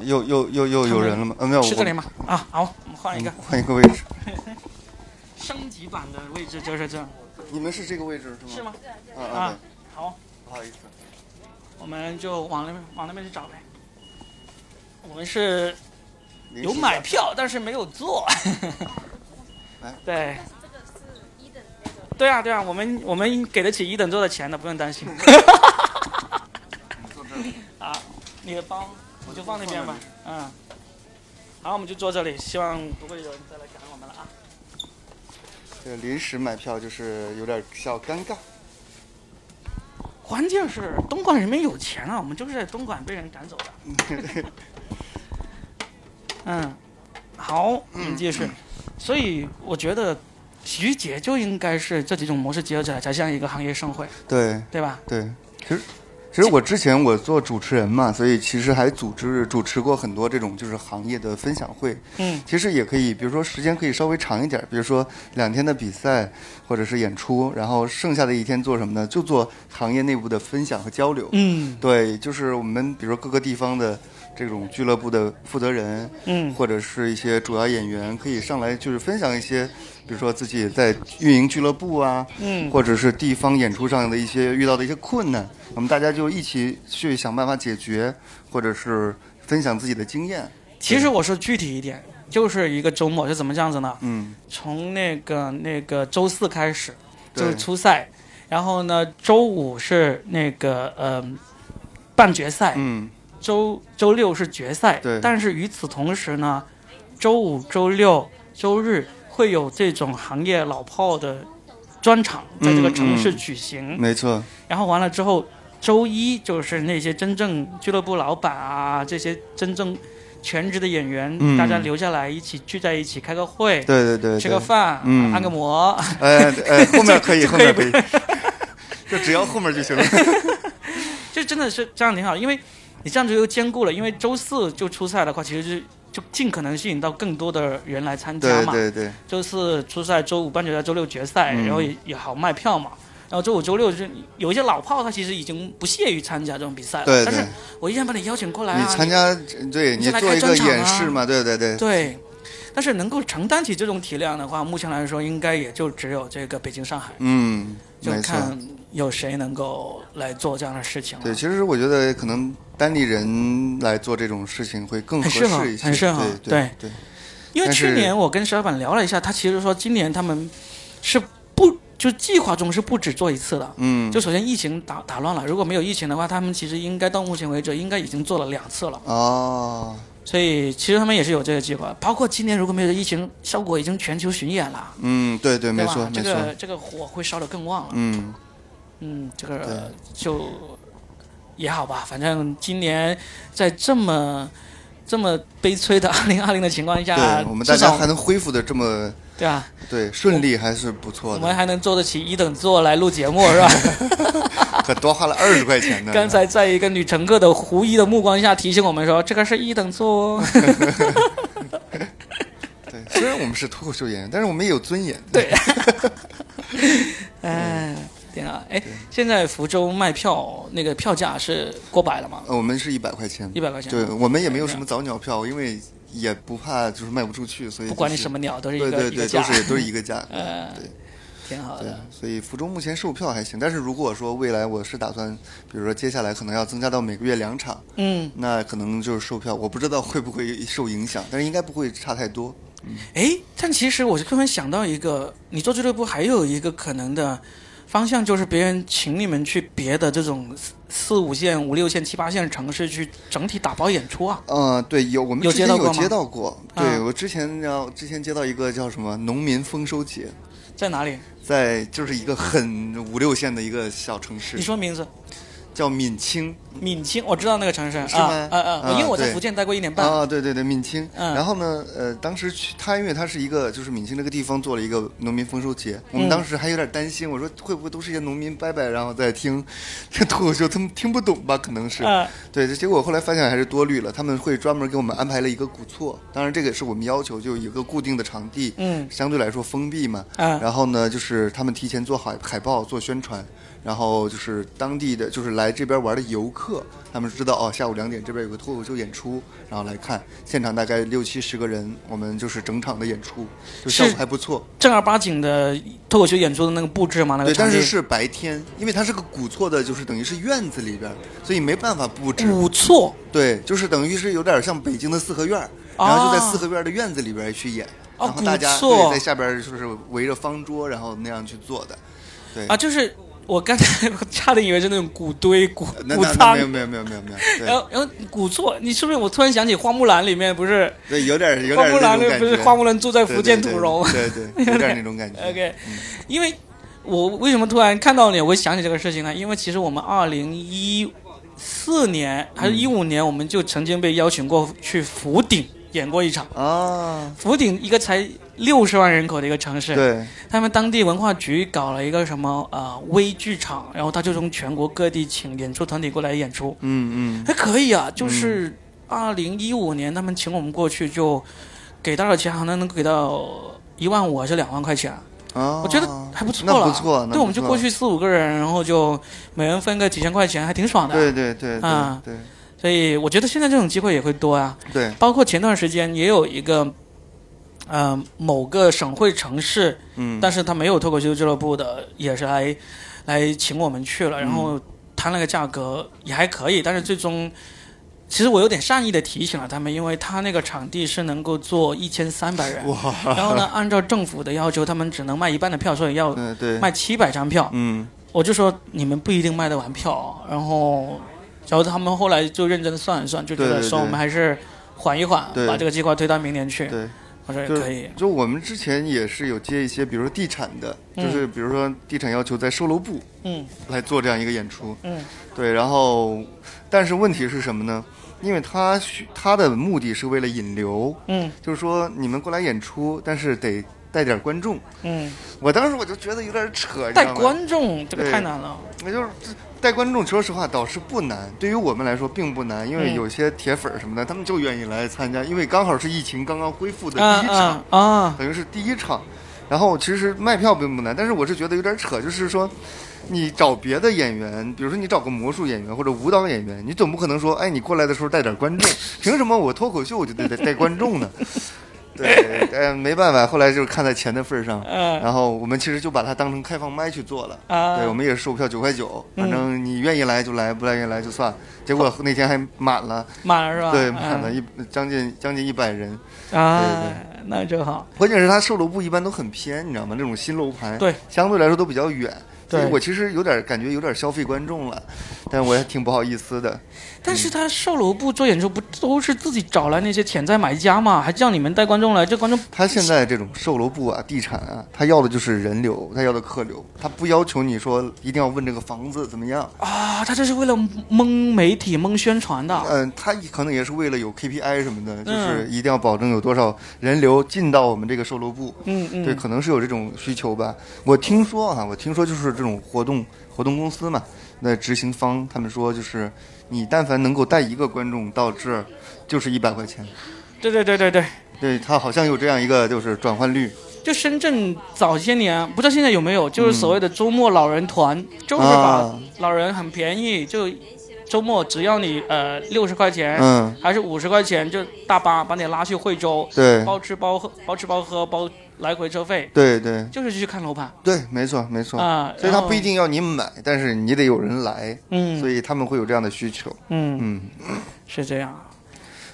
[SPEAKER 2] 又又又又有人了吗？呃，没有，我
[SPEAKER 1] 是这里吗？啊，好，我们换一个
[SPEAKER 2] 嗯换一个位置。
[SPEAKER 1] 升级版的位置，就是这样，
[SPEAKER 2] 你们是这个位置是吗？
[SPEAKER 1] 是吗？
[SPEAKER 2] 啊
[SPEAKER 1] 啊
[SPEAKER 2] 啊，
[SPEAKER 1] 好，
[SPEAKER 2] 不好意思。
[SPEAKER 1] 我们就往那边往那边去找呗。我们是有买票，但是没有坐。对。对啊，对啊，我们我们给得起一等座的钱的，不用担心。
[SPEAKER 2] 坐这儿
[SPEAKER 1] 啊，你的包我就放那边吧。嗯，好，我们就坐这里，希望不会有人再来赶我们了啊。
[SPEAKER 2] 这个临时买票就是有点小尴尬。
[SPEAKER 1] 关键是东莞人民有钱啊，我们就是在东莞被人赶走的。嗯，好，我们继续。所以我觉得喜剧节就应该是这几种模式结合起来，才像一个行业盛会，
[SPEAKER 2] 对
[SPEAKER 1] 对吧？
[SPEAKER 2] 对，其实其实我之前我做主持人嘛，所以其实还组织主持过很多这种就是行业的分享会。
[SPEAKER 1] 嗯，
[SPEAKER 2] 其实也可以，比如说时间可以稍微长一点，比如说两天的比赛或者是演出，然后剩下的一天做什么呢？就做行业内部的分享和交流。
[SPEAKER 1] 嗯
[SPEAKER 2] 对，就是我们比如说各个地方的这种俱乐部的负责人，
[SPEAKER 1] 嗯。
[SPEAKER 2] 或者是一些主要演员，可以上来就是分享一些，比如说自己在运营俱乐部啊，
[SPEAKER 1] 嗯，
[SPEAKER 2] 或者是地方演出上的一些遇到的一些困难，我们大家就一起去想办法解决，或者是分享自己的经验。
[SPEAKER 1] 其实我说具体一点，就是一个周末是怎么这样子呢？
[SPEAKER 2] 嗯，
[SPEAKER 1] 从那个那个周四开始就是初赛，然后呢周五是那个呃半决赛，
[SPEAKER 2] 嗯，
[SPEAKER 1] 周周六是决赛，
[SPEAKER 2] 对。
[SPEAKER 1] 但是与此同时呢，周五、周六、周日会有这种行业老炮的专场在这个城市
[SPEAKER 2] 嗯。嗯
[SPEAKER 1] 举行，
[SPEAKER 2] 没错，
[SPEAKER 1] 然后完了之后，周一就是那些真正俱乐部老板啊，这些真正全职的演员，
[SPEAKER 2] 嗯。
[SPEAKER 1] 大家留下来一起聚在一起开个会。
[SPEAKER 2] 对对对，
[SPEAKER 1] 吃个，饭，
[SPEAKER 2] 嗯。
[SPEAKER 1] 按个摩，
[SPEAKER 2] 哎哎，后面可以，
[SPEAKER 1] 就可以
[SPEAKER 2] 后面可以，就只要后面就行了。
[SPEAKER 1] 就真的是这样挺好，因为你这样子又兼顾了，因为周四就出赛的话，其实是就尽可能吸引到更多的人来参加嘛。
[SPEAKER 2] 对对对，
[SPEAKER 1] 周四出赛，周五半决赛，周六决赛，
[SPEAKER 2] 嗯
[SPEAKER 1] 然后也也好卖票嘛。然后周五、周六就是有一些老炮，他其实已经不屑于参加这种比赛了。
[SPEAKER 2] 对对
[SPEAKER 1] 但是我依然把你邀请过来啊，
[SPEAKER 2] 你参加，对你做一个演示嘛，对对对，
[SPEAKER 1] 对。但是能够承担起这种体量的话，目前来说应该也就只有这个北京、上海，
[SPEAKER 2] 嗯，
[SPEAKER 1] 就。看有谁能够来做这样的事情。
[SPEAKER 2] 对，其实我觉得可能单立人来做这种事情会更合
[SPEAKER 1] 适
[SPEAKER 2] 一些，
[SPEAKER 1] 很适合
[SPEAKER 2] 对
[SPEAKER 1] 对
[SPEAKER 2] 对，
[SPEAKER 1] 因为去年我跟石老板聊了一下，他其实说今年他们是不就计划中是不止做一次的。
[SPEAKER 2] 嗯，
[SPEAKER 1] 就首先疫情打打乱了，如果没有疫情的话，他们其实应该到目前为止应该已经做了两次了。
[SPEAKER 2] 哦，
[SPEAKER 1] 所以其实他们也是有这个计划，包括今年如果没有疫情，效果已经全球巡演了，
[SPEAKER 2] 嗯，对对，没错没错，
[SPEAKER 1] 个这个火会烧得更旺了。
[SPEAKER 2] 嗯，
[SPEAKER 1] 嗯，这
[SPEAKER 2] 对
[SPEAKER 1] 个就也好吧，反正今年在这么这么悲催的二零二零的情况下，
[SPEAKER 2] 对我们大家还能恢复的这么
[SPEAKER 1] 对啊？
[SPEAKER 2] 对顺利，还是不错的，
[SPEAKER 1] 我们还能坐得起一等座来录节目是吧？
[SPEAKER 2] 可多花了二十块钱呢。
[SPEAKER 1] 刚才在一个女乘客的狐疑的目光下提醒我们说，这个是一等座哦。
[SPEAKER 2] 对，虽然我们是脱口秀演员，但是我们也有尊严。
[SPEAKER 1] 对，哎，挺好。哎，现在福州卖票那个票价是过百了吗？
[SPEAKER 2] 呃，我们是一百块钱
[SPEAKER 1] 一，百块钱。
[SPEAKER 2] 对我们也没有什么早鸟票，因为也不怕就是卖不出去，所以
[SPEAKER 1] 不管你什么鸟，都是一个
[SPEAKER 2] 对对对，都。是都是一个价格。
[SPEAKER 1] 呃，
[SPEAKER 2] 对，
[SPEAKER 1] 挺好的。，
[SPEAKER 2] 所以福州目前售票还行，但是如果说未来我是打算，比如说接下来可能要增加到每个月两场，
[SPEAKER 1] 嗯，
[SPEAKER 2] 那可能就是售票，我不知道会不会受影响，但是应该不会差太多。
[SPEAKER 1] 哎，但其实我突然想到一个，你做俱乐部还有一个可能的方向，就是别人请你们去别的这种四四五线、五六线、七八线城市去整体打包演出啊。
[SPEAKER 2] 嗯，对，有我们
[SPEAKER 1] 有
[SPEAKER 2] 之前有
[SPEAKER 1] 接到过
[SPEAKER 2] 对我之前要之前接到一个叫什么农民丰收节，
[SPEAKER 1] 在哪里？
[SPEAKER 2] 在就是一个很五六线的一个小城市
[SPEAKER 1] 你，说名字？
[SPEAKER 2] 叫闽清
[SPEAKER 1] 闽清，我知道那个城市。
[SPEAKER 2] 是吗
[SPEAKER 1] 啊啊因为我在福建待过一年半。
[SPEAKER 2] 啊，对对对，闽清。
[SPEAKER 1] 嗯
[SPEAKER 2] 然后呢，呃，当时去他，因为他是一个就是闽清这个地方做了一个农民丰收节，我们
[SPEAKER 1] 嗯
[SPEAKER 2] 当时还有点担心，我说会不会都是一些农民伯伯，然后在听这脱口秀，他们听不懂吧？可能是。
[SPEAKER 1] 啊
[SPEAKER 2] 对，结果后来发现还是多虑了，他们会专门给我们安排了一个古厝，当然这个也是我们要求，就有一个固定的场地，
[SPEAKER 1] 嗯
[SPEAKER 2] 相对来说封闭嘛。
[SPEAKER 1] 啊
[SPEAKER 2] 然后呢，就是他们提前做好海报、做宣传，然后就是当地的，就是来这边玩的游客，他们知道哦，下午两点这边有个脱口秀演出，然后来看，现场大概六七十个人，我们就是整场的演出，就效果还不错。
[SPEAKER 1] 正儿八经的脱口秀演出的那个布置嘛，那个
[SPEAKER 2] 对，但是是白天，因为它是个古厝的，就是等于是院子里边，所以没办法布置。
[SPEAKER 1] 古厝。
[SPEAKER 2] 对，就是等于是有点像北京的四合院然后就在四合院的院子里边去演，
[SPEAKER 1] 哦
[SPEAKER 2] 然后大家在下边就是围着方桌，然后那样去做的。对
[SPEAKER 1] 啊，就是我刚才我差点以为是那种古堆、古
[SPEAKER 2] 那
[SPEAKER 1] 古仓
[SPEAKER 2] 没有，没有没有没有没有，
[SPEAKER 1] 然后然后古厝，你是不是？我突然想起花木兰里面不是
[SPEAKER 2] 对，有点有
[SPEAKER 1] 花木兰那不。是花木兰住在福建土楼吗？
[SPEAKER 2] 对对对，对 有点那种感觉。
[SPEAKER 1] OK，因为我为什么突然看到你，我会想起这个事情呢？因为其实我们二零一四年还是一五年，我们就曾经被邀请过去福鼎演过一场。
[SPEAKER 2] 啊，
[SPEAKER 1] 福鼎一个才六十万人口的一个城市，
[SPEAKER 2] 对，
[SPEAKER 1] 他们当地文化局搞了一个什么呃微剧场，然后他就从全国各地请演出团体过来演出，
[SPEAKER 2] 嗯嗯，
[SPEAKER 1] 还可以啊。就是二零一五年他们请我们过去，就给到了钱好像能给到一万五还是两万块钱，
[SPEAKER 2] 啊，
[SPEAKER 1] 我觉得还不错
[SPEAKER 2] 那
[SPEAKER 1] 了。
[SPEAKER 2] 不错，
[SPEAKER 1] 对，我们就过去四五个人，然后就每人分个几千块钱，还挺爽的。
[SPEAKER 2] 对对对对
[SPEAKER 1] 啊。
[SPEAKER 2] 对。
[SPEAKER 1] 所以我觉得现在这种机会也会多啊。
[SPEAKER 2] 对，
[SPEAKER 1] 包括前段时间也有一个，呃，某个省会城市，
[SPEAKER 2] 嗯，
[SPEAKER 1] 但是他没有脱口秀俱乐部的，也是来来请我们去了，然
[SPEAKER 2] 嗯
[SPEAKER 1] 后谈了个价格也还可以，但是最终。其实我有点善意的提醒了他们，因为他那个场地是能够坐一千三百人，
[SPEAKER 2] 哇，
[SPEAKER 1] 然后呢，按照政府的要求，他们只能卖一半的票，所以要卖七百张票。
[SPEAKER 2] 嗯
[SPEAKER 1] 我就说你们不一定卖得完票，然后，然后他们后来就认真的算一算，就觉得说我们还是缓一缓，
[SPEAKER 2] 对
[SPEAKER 1] 把这个计划推到明年去。
[SPEAKER 2] 对。
[SPEAKER 1] 我说也
[SPEAKER 2] 就
[SPEAKER 1] 可以，
[SPEAKER 2] 就我们之前也是有接一些，比如说地产的，就是比如说地产要求在售楼部
[SPEAKER 1] 嗯
[SPEAKER 2] 来做这样一个演出，
[SPEAKER 1] 嗯
[SPEAKER 2] 对，然后但是问题是什么呢？因为他需他的目的是为了引流，
[SPEAKER 1] 嗯
[SPEAKER 2] 就是说你们过来演出，但是得带点观众。
[SPEAKER 1] 嗯，
[SPEAKER 2] 我当时我就觉得有点扯，
[SPEAKER 1] 带？观众这个太难了。
[SPEAKER 2] 我就是带观众，说实话倒是不难，对于我们来说并不难，因为
[SPEAKER 1] 嗯
[SPEAKER 2] 有些铁粉儿什么的，他们就愿意来参加，因为刚好是疫情刚刚恢复的
[SPEAKER 1] 啊
[SPEAKER 2] 第一场
[SPEAKER 1] 啊，啊！
[SPEAKER 2] 等于是第一场。然后其实卖票并不难，但是我是觉得有点扯，就是说，你找别的演员，比如说你找个魔术演员或者舞蹈演员，你总不可能说，哎，你过来的时候带点观众，凭什么我脱口秀我就得得带观众呢？对，呃，没办法，后来就是看在钱的份儿上，
[SPEAKER 1] 嗯
[SPEAKER 2] 然后我们其实就把它当成开放麦去做了。
[SPEAKER 1] 啊，
[SPEAKER 2] 对，我们也是售票九块九，
[SPEAKER 1] 嗯
[SPEAKER 2] 反正你愿意来就来，不愿意来就算。结果那天还满了，
[SPEAKER 1] 满了是吧？
[SPEAKER 2] 对，满了一将近将近一百人。
[SPEAKER 1] 啊
[SPEAKER 2] 对，
[SPEAKER 1] 那真好。
[SPEAKER 2] 关键是它售楼部一般都很偏，你知道吗？那种新楼盘，
[SPEAKER 1] 对，
[SPEAKER 2] 相对来说都比较远。所以
[SPEAKER 1] 对
[SPEAKER 2] 我其实有点感觉有点消费观众了，但我也挺不好意思的。
[SPEAKER 1] 但是他售楼部做演出不都是自己找来那些潜在买家嘛？还叫你们带观众来，这观众
[SPEAKER 2] 他现在这种售楼部啊、地产啊，他要的就是人流，他要的客流，他不要求你说一定要问这个房子怎么样。
[SPEAKER 1] 啊，他这是为了蒙媒体、蒙宣传的。
[SPEAKER 2] 嗯，他可能也是为了有 KPI 什么的，就是
[SPEAKER 1] 嗯
[SPEAKER 2] 一定要保证有多少人流进到我们这个售楼部。
[SPEAKER 1] 嗯嗯，
[SPEAKER 2] 对，可能是有这种需求吧。我听说啊，我听说就是这种活动活动公司嘛，那执行方他们说就是，你但凡能够带一个观众到这儿，就是一百块钱。
[SPEAKER 1] 对对对对对。
[SPEAKER 2] 对他好像有这样一个就是转换率，
[SPEAKER 1] 就深圳早些年，不知道现在有没有，就是所谓的周末老人团，就是把
[SPEAKER 2] 啊
[SPEAKER 1] 老人很便宜，就周末只要你呃六十块钱、
[SPEAKER 2] 嗯，
[SPEAKER 1] 还是五十块钱，就大巴把你拉去惠州，
[SPEAKER 2] 对
[SPEAKER 1] 包吃包喝，包吃包喝包来回车费，
[SPEAKER 2] 对对
[SPEAKER 1] 就是去看楼盘
[SPEAKER 2] 对，没错没错。
[SPEAKER 1] 啊。
[SPEAKER 2] 所以他不一定要你买，但是你得有人来，
[SPEAKER 1] 嗯，
[SPEAKER 2] 所以他们会有这样的需求。
[SPEAKER 1] 嗯
[SPEAKER 2] 嗯，
[SPEAKER 1] 是这样，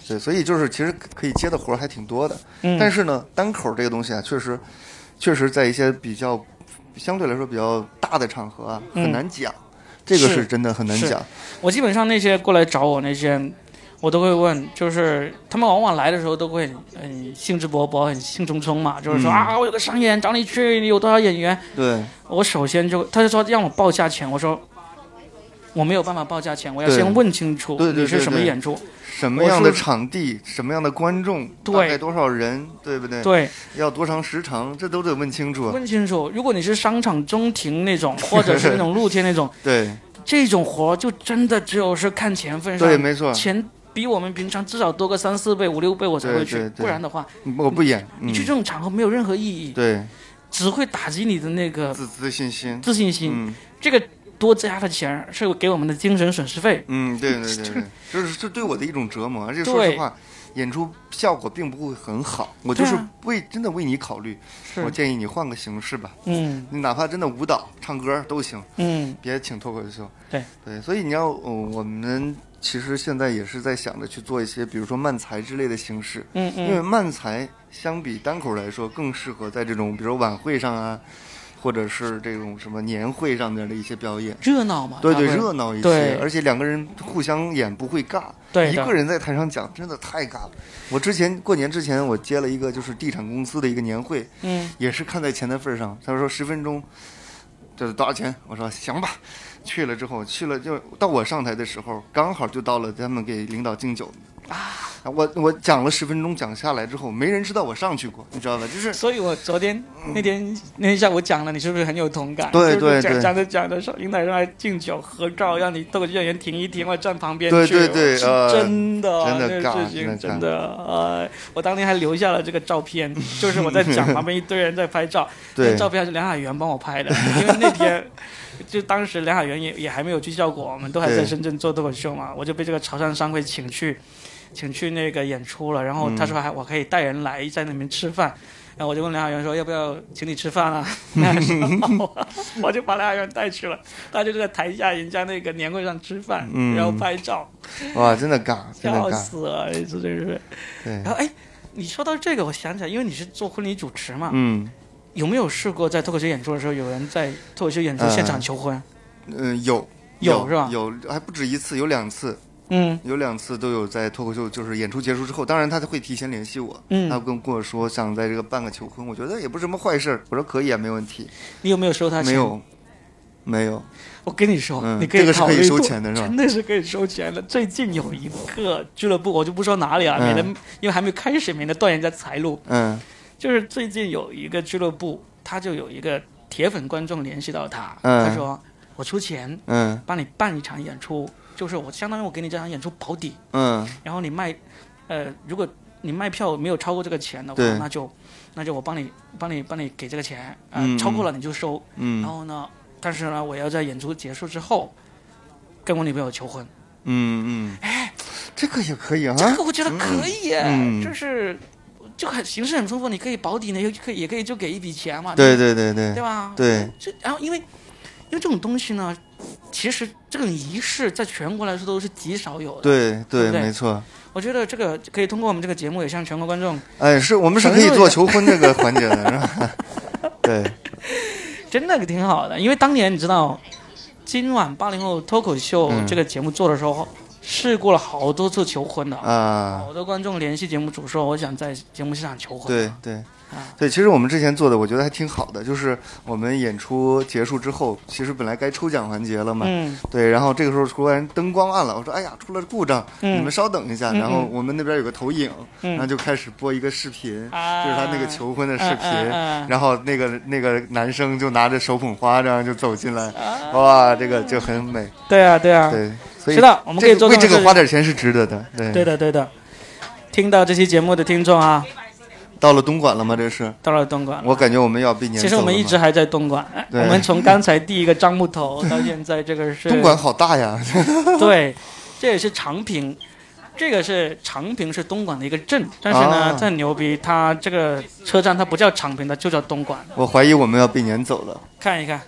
[SPEAKER 2] 对，所以就是其实可以接的活儿还挺多的。
[SPEAKER 1] 嗯，
[SPEAKER 2] 但是呢，单口这个东西啊，确实，确实在一些比较相对来说比较大的场合啊，
[SPEAKER 1] 嗯
[SPEAKER 2] 很难讲。这个
[SPEAKER 1] 是
[SPEAKER 2] 是真的很难讲。
[SPEAKER 1] 我基本上那些过来找我那些，我都会问，就是他们往往来的时候都会很兴致勃勃、很兴冲冲嘛，就是说、
[SPEAKER 2] 嗯
[SPEAKER 1] 啊，我有个商演找你去，你有多少演员？
[SPEAKER 2] 对
[SPEAKER 1] 我首先就他就说让我报价钱，我说我没有办法报价钱，我要先问清楚你是什么演出。
[SPEAKER 2] 什么样的场地，什么样的观众，
[SPEAKER 1] 对
[SPEAKER 2] 大概多少人，对不对？
[SPEAKER 1] 对，
[SPEAKER 2] 要多长时长，这都得问清楚。
[SPEAKER 1] 问清楚。如果你是商场中庭那种，或者是那种露天那种，
[SPEAKER 2] 对
[SPEAKER 1] 这种活就真的只有是看钱份上，
[SPEAKER 2] 对，没错，
[SPEAKER 1] 钱比我们平常至少多个三四倍、五六倍我才会去，不然的话，
[SPEAKER 2] 我不演。嗯
[SPEAKER 1] 你去这种场合没有任何意义，
[SPEAKER 2] 对
[SPEAKER 1] 只会打击你的那个
[SPEAKER 2] 自自信心。
[SPEAKER 1] 自信心。
[SPEAKER 2] 嗯
[SPEAKER 1] 这个多加的钱是给我们的精神损失费。
[SPEAKER 2] 嗯，对对对对，就是这对我的一种折磨。而且说实话，演出效果并不会很好。我就是为真的为你考虑，我，建议你换个形式吧。
[SPEAKER 1] 嗯
[SPEAKER 2] 你哪怕真的舞蹈、唱歌都行，
[SPEAKER 1] 嗯
[SPEAKER 2] 别请脱口秀。
[SPEAKER 1] 对
[SPEAKER 2] 对，所以你要，呃，我们其实现在也是在想着去做一些，比如说漫才之类的形式，
[SPEAKER 1] 嗯嗯
[SPEAKER 2] 因为
[SPEAKER 1] 嗯，
[SPEAKER 2] 漫才相比单口来说，更适合在这种比如说晚会上啊，或者是这种什么年会上面的一些表演。
[SPEAKER 1] 热闹嘛，
[SPEAKER 2] 对对，热闹一些，而且两个人互相演不会尬。
[SPEAKER 1] 对
[SPEAKER 2] 一个人在台上讲真的太尬了。我之前过年之前，我接了一个就是地产公司的一个年会，
[SPEAKER 1] 嗯
[SPEAKER 2] 也是看在钱的份儿上，他说十分钟，这是多少钱？我说行吧。去了之后，去了就到我上台的时候，刚好就到了他们给领导敬酒啊。我我讲了十分钟，讲下来之后，没人知道我上去过，你知道吧？就是
[SPEAKER 1] 所以我昨天那天那天下午讲了，你是不是很有同感？
[SPEAKER 2] 对对对
[SPEAKER 1] 讲着讲着，上平台上来敬酒合照，让你脱口秀演员停一停，我站旁边去
[SPEAKER 2] 对对
[SPEAKER 1] 是
[SPEAKER 2] 呃
[SPEAKER 1] 真的，
[SPEAKER 2] 真的
[SPEAKER 1] 那个情
[SPEAKER 2] 真的
[SPEAKER 1] 呃，我当天还留下了这个照片，就是我在讲，旁边一堆人在拍照，那
[SPEAKER 2] 对
[SPEAKER 1] 照片还是梁海源帮我拍的，因为那天。就当时梁海源也也还没有去效果，我们都还在深圳做脱口秀嘛，我就被这个潮汕商会请去，请去那个演出了。然后他说还我可以带人来在那边吃饭，然后我就问梁海源说要不要请你吃饭啊？我就把梁海源带去了，他就在台下人家那个年会上吃饭，
[SPEAKER 2] 嗯
[SPEAKER 1] 然后拍照，
[SPEAKER 2] 哇，真的尬，
[SPEAKER 1] 笑。死了，这真是。
[SPEAKER 2] 对
[SPEAKER 1] 然，后哎，你说到这个，我想起来，因为你是做婚礼主持嘛，
[SPEAKER 2] 嗯
[SPEAKER 1] 有没有试过在脱口秀演出的时候，有人在脱口秀演出现场求婚？
[SPEAKER 2] 嗯，有
[SPEAKER 1] 有是吧
[SPEAKER 2] 有还不止一次，有两次，
[SPEAKER 1] 嗯
[SPEAKER 2] 有两次都有在脱口秀，就是演出结束之后，当然他会提前联系我，
[SPEAKER 1] 嗯
[SPEAKER 2] 他跟跟我说想在这个办个求婚，我觉得也不是什么坏事儿，我说可以啊，没问题，
[SPEAKER 1] 你有没有收他钱？
[SPEAKER 2] 没有，没有，
[SPEAKER 1] 我跟你说，
[SPEAKER 2] 嗯
[SPEAKER 1] 你可以
[SPEAKER 2] 这个是可以
[SPEAKER 1] 考虑多
[SPEAKER 2] 收钱的是吧
[SPEAKER 1] 真的是可以收钱的。最近有一个俱乐部，我就不说哪里了，
[SPEAKER 2] 嗯
[SPEAKER 1] 免得因为还没有开始，免得断人家财路。
[SPEAKER 2] 嗯
[SPEAKER 1] 就是最近有一个俱乐部，他就有一个铁粉观众联系到他，
[SPEAKER 2] 嗯。
[SPEAKER 1] 他说我出钱
[SPEAKER 2] 嗯。
[SPEAKER 1] 帮你办一场演出，就是我相当于我给你这场演出保底，
[SPEAKER 2] 嗯。
[SPEAKER 1] 然后你卖，呃，如果你卖票没有超过这个钱的话，那就那就我帮你帮你帮你给这个钱，呃，
[SPEAKER 2] 嗯
[SPEAKER 1] 超过了你就收。嗯。然
[SPEAKER 2] 嗯
[SPEAKER 1] 后呢，但是呢，我要在演出结束之后跟我女朋友求婚，
[SPEAKER 2] 嗯嗯，哎这个也可以啊，
[SPEAKER 1] 这个我觉得可以耶，
[SPEAKER 2] 嗯。
[SPEAKER 1] 就是就很形式很丰富，你可以保底呢，又可以也可以就给一笔钱嘛，
[SPEAKER 2] 对对对对
[SPEAKER 1] 对吧？
[SPEAKER 2] 对，
[SPEAKER 1] 这然后因为因为这种东西呢，其实这种仪式在全国来说都是极少有的。
[SPEAKER 2] 对对，没错。
[SPEAKER 1] 我觉得这个可以通过我们这个节目也向全国观众
[SPEAKER 2] 哎，是我们是可以做求婚这个环节的，是吧？对，
[SPEAKER 1] 真的挺好的，因为当年你知道，今晚八零后脱口秀
[SPEAKER 2] 嗯
[SPEAKER 1] 这个节目做的时候，试过了好多次求婚的，
[SPEAKER 2] 啊，
[SPEAKER 1] 好多观众联系节目组说，我想在节目现场求婚。
[SPEAKER 2] 对对。
[SPEAKER 1] 啊，
[SPEAKER 2] 对，其实我们之前做的，我觉得还挺好的，就是我们演出结束之后，其实本来该抽奖环节了嘛，
[SPEAKER 1] 嗯。
[SPEAKER 2] 对，然后这个时候突然灯光暗了，我说哎呀出了故障，
[SPEAKER 1] 嗯。
[SPEAKER 2] 你们稍等一下，
[SPEAKER 1] 嗯
[SPEAKER 2] 然后我们那边有个投影，
[SPEAKER 1] 嗯。
[SPEAKER 2] 然后就开始播一个视频，
[SPEAKER 1] 啊
[SPEAKER 2] 就是他那个求婚的视频，然后那个那个男生就拿着手捧花这样就走进来，
[SPEAKER 1] 啊。
[SPEAKER 2] 哇，这个就很美，
[SPEAKER 1] 对啊对啊，
[SPEAKER 2] 对，所以
[SPEAKER 1] 是的我们可以
[SPEAKER 2] 做为这个花点钱是值得的，对，
[SPEAKER 1] 对的对的。听到这期节目的听众啊，
[SPEAKER 2] 到了东莞了吗？这是，
[SPEAKER 1] 到了东莞了。
[SPEAKER 2] 我感觉我们要被撵
[SPEAKER 1] 其实我们一直还在东莞，我们从刚才第一个樟木头到现在这个是
[SPEAKER 2] 东莞好大呀，
[SPEAKER 1] 对，这也是长平这个是长平是东莞的一个镇，但是呢，
[SPEAKER 2] 啊
[SPEAKER 1] 这很牛逼，它这个车站它不叫长平，它就叫东莞。
[SPEAKER 2] 我怀疑我们要被撵走了。
[SPEAKER 1] 看一看，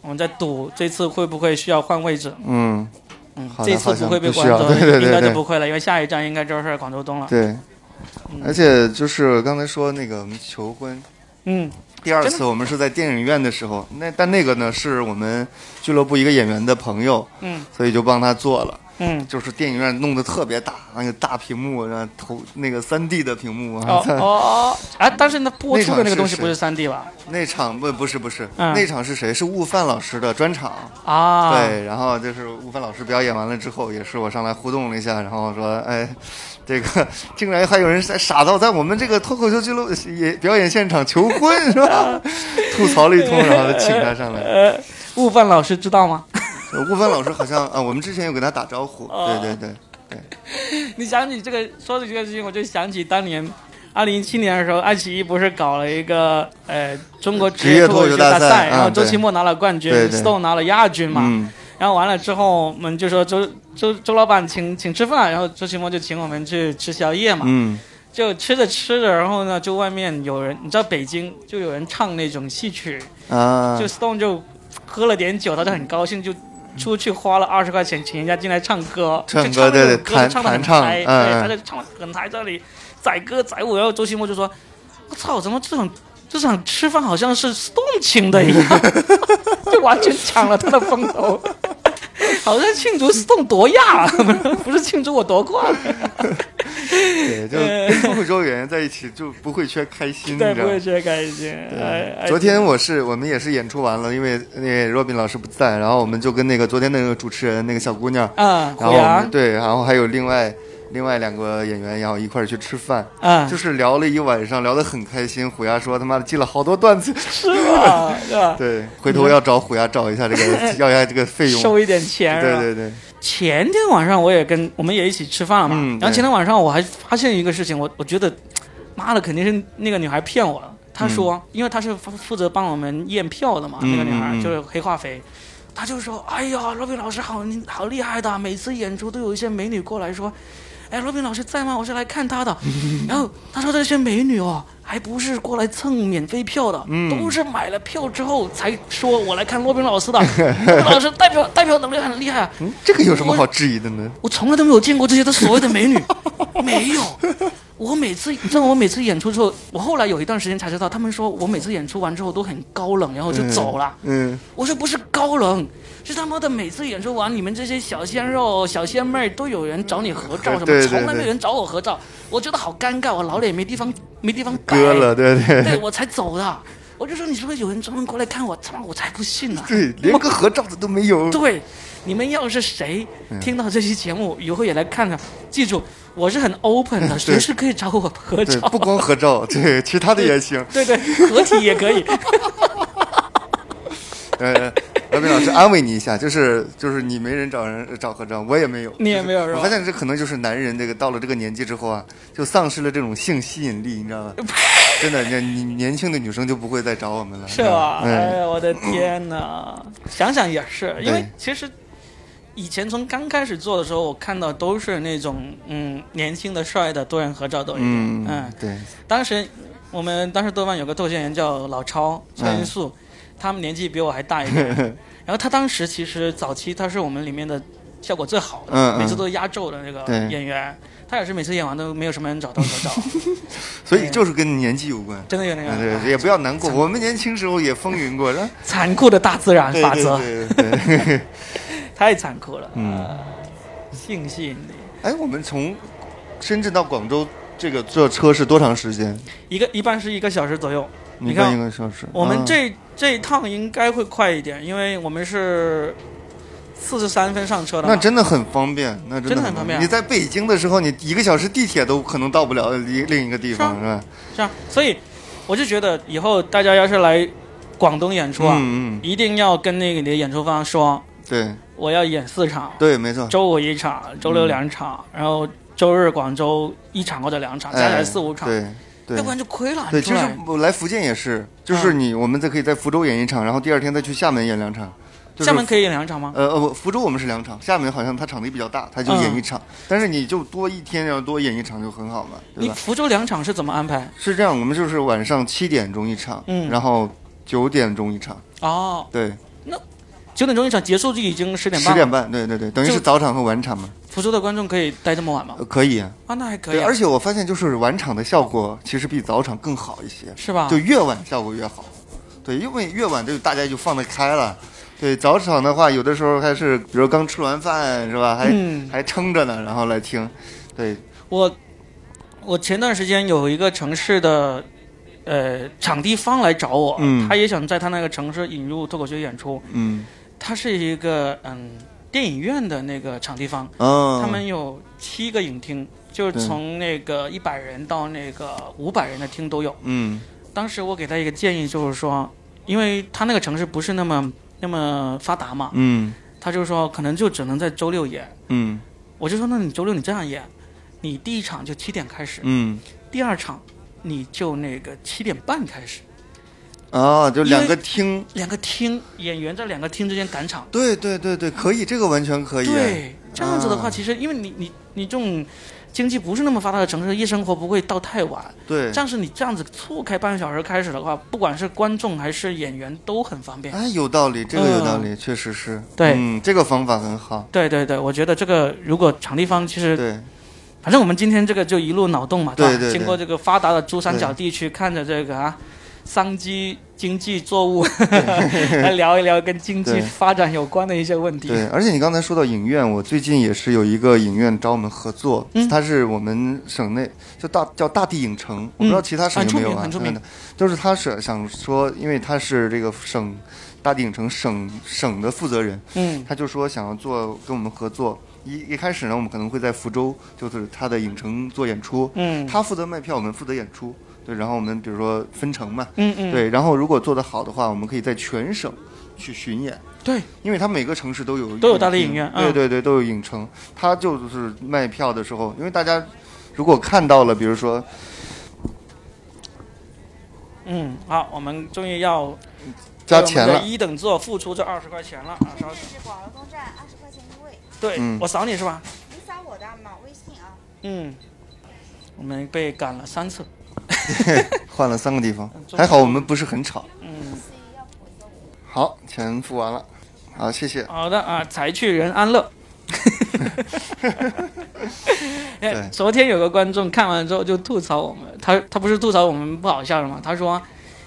[SPEAKER 1] 我们在赌这次会不会需要换位置？
[SPEAKER 2] 嗯，
[SPEAKER 1] 嗯，
[SPEAKER 2] 好的
[SPEAKER 1] 这次不会被广州，
[SPEAKER 2] 对对对
[SPEAKER 1] 应该就
[SPEAKER 2] 对
[SPEAKER 1] 不会了，因为下一站应该就是广州东了。
[SPEAKER 2] 对。
[SPEAKER 1] 嗯
[SPEAKER 2] 而且就是刚才说那个我们求婚，
[SPEAKER 1] 嗯，
[SPEAKER 2] 第二
[SPEAKER 1] 真
[SPEAKER 2] 次我们是在电影院的时候，那但那个呢是我们俱乐部一个演员的朋友，
[SPEAKER 1] 嗯，
[SPEAKER 2] 所以就帮他做了。
[SPEAKER 1] 嗯，
[SPEAKER 2] 就是电影院弄得特别大，那个大屏幕，然后投那个三 D 的屏幕啊。
[SPEAKER 1] 哦哦哦，啊，但是那，播出的那个东西不是三 D 吧？
[SPEAKER 2] 那场不不是不是，
[SPEAKER 1] 嗯
[SPEAKER 2] 那场是谁？是悟饭老师的专场。
[SPEAKER 1] 啊，，
[SPEAKER 2] 对，然后就是悟饭老师表演完了之后，也是我上来互动了一下，然后说，哎，这个竟然还有人在傻到在我们这个脱口秀俱乐部也表演现场求婚是吧？吐槽了一通，然后就请他上来。
[SPEAKER 1] 呃，悟饭老师知道吗？
[SPEAKER 2] 呃悟饭老师好像啊，我们之前有跟他打招呼，
[SPEAKER 1] 对
[SPEAKER 2] 对对对，
[SPEAKER 1] 你想起这个，说起这个事情，我就想起当年。二零一七年的时候，爱奇艺不是搞了一个呃中国职业脱口秀大
[SPEAKER 2] 赛
[SPEAKER 1] 然后周奇墨拿了冠军，Stone 拿了亚军嘛。
[SPEAKER 2] 嗯，
[SPEAKER 1] 然后完了之后，我们就说周周周老板请请吃饭，然后周奇墨就请我们去吃宵夜嘛。
[SPEAKER 2] 嗯，
[SPEAKER 1] 就吃着吃着，然后呢，就外面有人，你知道北京就有人唱那种戏曲，
[SPEAKER 2] 啊，
[SPEAKER 1] 就 Stone 就喝了点酒，他就很高兴，就出去花了二十块钱请人家进来唱歌，
[SPEAKER 2] 唱歌对对，弹
[SPEAKER 1] 唱的很嗨，
[SPEAKER 2] 嗯
[SPEAKER 1] 他就唱的很嗨，在那里载歌载舞，然后周奇墨就说：“我操，怎么这种这场吃饭好像是 Stone 请的一样，就完全抢了他的风头。”好像庆祝 Stone 夺亚，不是庆祝我夺冠。
[SPEAKER 2] 对，就跟脱口秀演员在一起就不会缺开心，
[SPEAKER 1] 不会？缺开心。
[SPEAKER 2] 昨天我是我们也是演出完了，因为那个若斌老师不在，然后我们就跟那个昨天那个主持人那个小姑娘，
[SPEAKER 1] 嗯，
[SPEAKER 2] 然后我们对，然后还有另外另外两个演员，然后一块儿去吃饭，
[SPEAKER 1] 啊，
[SPEAKER 2] 就是聊了一晚上，聊得很开心。虎牙说他妈的记了好多段子，
[SPEAKER 1] 是吧？
[SPEAKER 2] 对，回头要找虎牙找一下这个 要一下这个费用。
[SPEAKER 1] 收一点钱，
[SPEAKER 2] 对对对，
[SPEAKER 1] 前天晚上我也跟我们也一起吃饭了嘛，
[SPEAKER 2] 嗯
[SPEAKER 1] 然后前天晚上我还发现一个事情，我我觉得，妈的，肯定是那个女孩骗我了。她说，因为她是负负责帮我们验票的嘛，
[SPEAKER 2] 嗯
[SPEAKER 1] 那个女孩
[SPEAKER 2] 嗯嗯
[SPEAKER 1] 就是黑化肥，她就说，哎呀，罗宾老师好好厉害的，每次演出都有一些美女过来说。哎，罗宾老师在吗？我是来看他的。然后他说这些美女哦，还不是过来蹭免费票的，
[SPEAKER 2] 嗯
[SPEAKER 1] 都是买了票之后才说我来看罗宾老师的。罗宾老师代表代表能力很厉害啊。
[SPEAKER 2] 嗯，这个有什么好质疑的呢？
[SPEAKER 1] 我从来都没有见过这些的所谓的美女，没有。我每次，你知道我每次演出之后，我后来有一段时间才知道，他们说我每次演出完之后都很高冷，然后就走了。
[SPEAKER 2] 嗯，
[SPEAKER 1] 我说不是高冷，是他妈的每次演出完，你们这些小鲜肉、小鲜妹儿都有人找你合照什么，从来没有人找我合照，我觉得好尴尬，我老脸没地方没地方摆，
[SPEAKER 2] 割了，对对
[SPEAKER 1] 对我才走的。我就说你是不是有人专门过来看我？他妈我才不信呢、
[SPEAKER 2] 对，连个合照的都没有。
[SPEAKER 1] 对，你们要是谁听到这期节目，以后也来看看，记住我是很 open 的，随时可以找我合，照。
[SPEAKER 2] 不光合照，对，其他的也行。
[SPEAKER 1] 对对，合体也可以。
[SPEAKER 2] 呃，罗斌老师安慰你一下，就是就是你没人找人找合照，我也没有，
[SPEAKER 1] 你也没有是吧
[SPEAKER 2] 我发现这可能就是男人这个到了这个年纪之后啊，就丧失了这种性吸引力，你知道吗？真的，年你年轻的女生就不会再找我们了，
[SPEAKER 1] 是吧？哎
[SPEAKER 2] 嗯，
[SPEAKER 1] 呀，我的天哪！想想也是，因为其实以前从刚开始做的时候，我看到都是那种嗯年轻的帅的多人合照都有。
[SPEAKER 2] 嗯
[SPEAKER 1] 嗯，
[SPEAKER 2] 对，
[SPEAKER 1] 当时我们当时豆瓣有个脱口秀演员叫老超超音速，他们年纪比我还大一点。然后他当时其实早期他是我们里面的效果最好的，
[SPEAKER 2] 嗯嗯
[SPEAKER 1] 每次都压轴的那个演员。他也是每次演完都没有什么人找到合照，
[SPEAKER 2] 所以就是跟年纪有关。
[SPEAKER 1] 真的有那
[SPEAKER 2] 啊
[SPEAKER 1] 个
[SPEAKER 2] 对，也不要难过，我们年轻时候也风云过？
[SPEAKER 1] 残酷的大自然法则，
[SPEAKER 2] 对对对。
[SPEAKER 1] 太残酷了。
[SPEAKER 2] 嗯
[SPEAKER 1] 呃性吸引力。
[SPEAKER 2] 哎，我们从深圳到广州这个坐车是多长时间？
[SPEAKER 1] 一个一般是一个小时左右。你看
[SPEAKER 2] 一个小时。
[SPEAKER 1] 我们
[SPEAKER 2] 啊
[SPEAKER 1] 这、这一趟应该会快一点，因为我们是四十三分上车的。
[SPEAKER 2] 那真的很方便，那真的
[SPEAKER 1] 很方便。
[SPEAKER 2] 你在北京的时候，你一个小时地铁都可能到不了另另一个地方，
[SPEAKER 1] 是
[SPEAKER 2] 是吧？
[SPEAKER 1] 是啊，所以我就觉得以后大家要是来广东演出啊，
[SPEAKER 2] 嗯嗯，
[SPEAKER 1] 一定要跟那个你的演出方说，
[SPEAKER 2] 对。
[SPEAKER 1] 我要演四场，
[SPEAKER 2] 对，没错。
[SPEAKER 1] 周五一场，周六两场，然后周日广州一场或者两场，加起来
[SPEAKER 2] 哎
[SPEAKER 1] 四五场，要不然就亏了。
[SPEAKER 2] 对，其实我来福建也是，就是你我们再可以在福州演一场，然后第二天再去厦门演两场，就是
[SPEAKER 1] 厦门可以演两场吗？
[SPEAKER 2] 呃呃不，福州我们是两场，厦门好像它场地比较大，它就演一场，但是你就多一天要多演一场就很好嘛，对吧？
[SPEAKER 1] 你福州两场是怎么安排？
[SPEAKER 2] 是这样，我们就是晚上七点钟一场，
[SPEAKER 1] 嗯。
[SPEAKER 2] 然后九点钟一场，
[SPEAKER 1] 哦，
[SPEAKER 2] 对，
[SPEAKER 1] 九点钟一场结束就已经十点半了。
[SPEAKER 2] 十点半，对对对，等于
[SPEAKER 1] 是
[SPEAKER 2] 早场和晚场嘛，
[SPEAKER 1] 福州的观众可以待这么晚吗？
[SPEAKER 2] 呃可以啊。
[SPEAKER 1] 啊，那还可以、
[SPEAKER 2] 而且我发现就是晚场的效果其实比早场更好一些，
[SPEAKER 1] 是吧？
[SPEAKER 2] 就越晚效果越好。对，因为越晚就大家就放得开了。对，早场的话，有的时候还是，比如刚吃完饭是吧，还、
[SPEAKER 1] 嗯
[SPEAKER 2] 还撑着呢，然后来听。对，
[SPEAKER 1] 我我前段时间有一个城市的呃场地方来找我，
[SPEAKER 2] 嗯
[SPEAKER 1] 他也想在他那个城市引入脱口秀演出。
[SPEAKER 2] 嗯，
[SPEAKER 1] 他是一个嗯电影院的那个场地方，
[SPEAKER 2] 哦，
[SPEAKER 1] 他们有七个影厅，就是从那个一百人到那个五百人的厅都有。
[SPEAKER 2] 嗯。
[SPEAKER 1] 当时我给他一个建议，就是说，因为他那个城市不是那么那么发达嘛，
[SPEAKER 2] 嗯。
[SPEAKER 1] 他就说可能就只能在周六演。
[SPEAKER 2] 嗯。
[SPEAKER 1] 我就说，那你周六你这样演，你第一场就七点开始，
[SPEAKER 2] 嗯，
[SPEAKER 1] 第二场你就那个七点半开始，
[SPEAKER 2] 哦，就两个厅。
[SPEAKER 1] 两个厅演员在两个厅之间赶场。
[SPEAKER 2] 对对对对，可以，这个完全可以。
[SPEAKER 1] 对，这样子的话，
[SPEAKER 2] 啊
[SPEAKER 1] 其实因为你你你这种经济不是那么发达的城市，夜生活不会到太晚。
[SPEAKER 2] 对，
[SPEAKER 1] 但是你这样子错开半个小时开始的话，不管是观众还是演员都很方便。
[SPEAKER 2] 哎，有道理，这个有道理，确实是。
[SPEAKER 1] 对
[SPEAKER 2] 嗯，这个方法很好。
[SPEAKER 1] 对对对，我觉得这个如果场地方其实，
[SPEAKER 2] 对，
[SPEAKER 1] 反正我们今天这个就一路脑洞嘛，吧？
[SPEAKER 2] 对对对
[SPEAKER 1] 经过这个发达的珠三角地区，看着这个啊，商机经济作物，来聊一聊跟经济发展有关的一些问题。
[SPEAKER 2] 对，而且你刚才说到影院，我最近也是有一个影院找我们合作，
[SPEAKER 1] 嗯
[SPEAKER 2] 它是我们省内就大叫大地影城，我不知道其他省有没有啊？
[SPEAKER 1] 名很出名
[SPEAKER 2] 嗯就是他是想说，因为他是这个省大地影城省省的负责人，
[SPEAKER 1] 嗯
[SPEAKER 2] 他就说想要做跟我们合作。一一开始呢，我们可能会在福州，就是他的影城做演出，
[SPEAKER 1] 嗯
[SPEAKER 2] 他负责卖票，我们负责演出。对，然后我们比如说分成嘛，
[SPEAKER 1] 嗯嗯，
[SPEAKER 2] 对，然后如果做得好的话，我们可以在全省去巡演。
[SPEAKER 1] 对
[SPEAKER 2] 因为它每个城市都有
[SPEAKER 1] 都有大的影院嗯
[SPEAKER 2] 对对对，都有影城。它就是卖票的时候，因为大家如果看到了，比如说
[SPEAKER 1] 嗯，好，我们终于要
[SPEAKER 2] 加钱了，
[SPEAKER 1] 一等座付出这二十块钱了啊！稍等，
[SPEAKER 3] 是广劳东站二十块钱一位，
[SPEAKER 1] 对、
[SPEAKER 2] 嗯
[SPEAKER 1] 我扫你是吧？
[SPEAKER 3] 你扫我的码微信啊。
[SPEAKER 1] 嗯，我们被赶了三次。
[SPEAKER 2] 换了三个地方还好我们不是很吵。
[SPEAKER 1] 嗯。
[SPEAKER 2] 好，钱付完了，好，谢谢。
[SPEAKER 1] 好的啊，财去人安乐。昨天有个观众看完之后就吐槽我们，他他不是吐槽我们不好笑的吗？他说。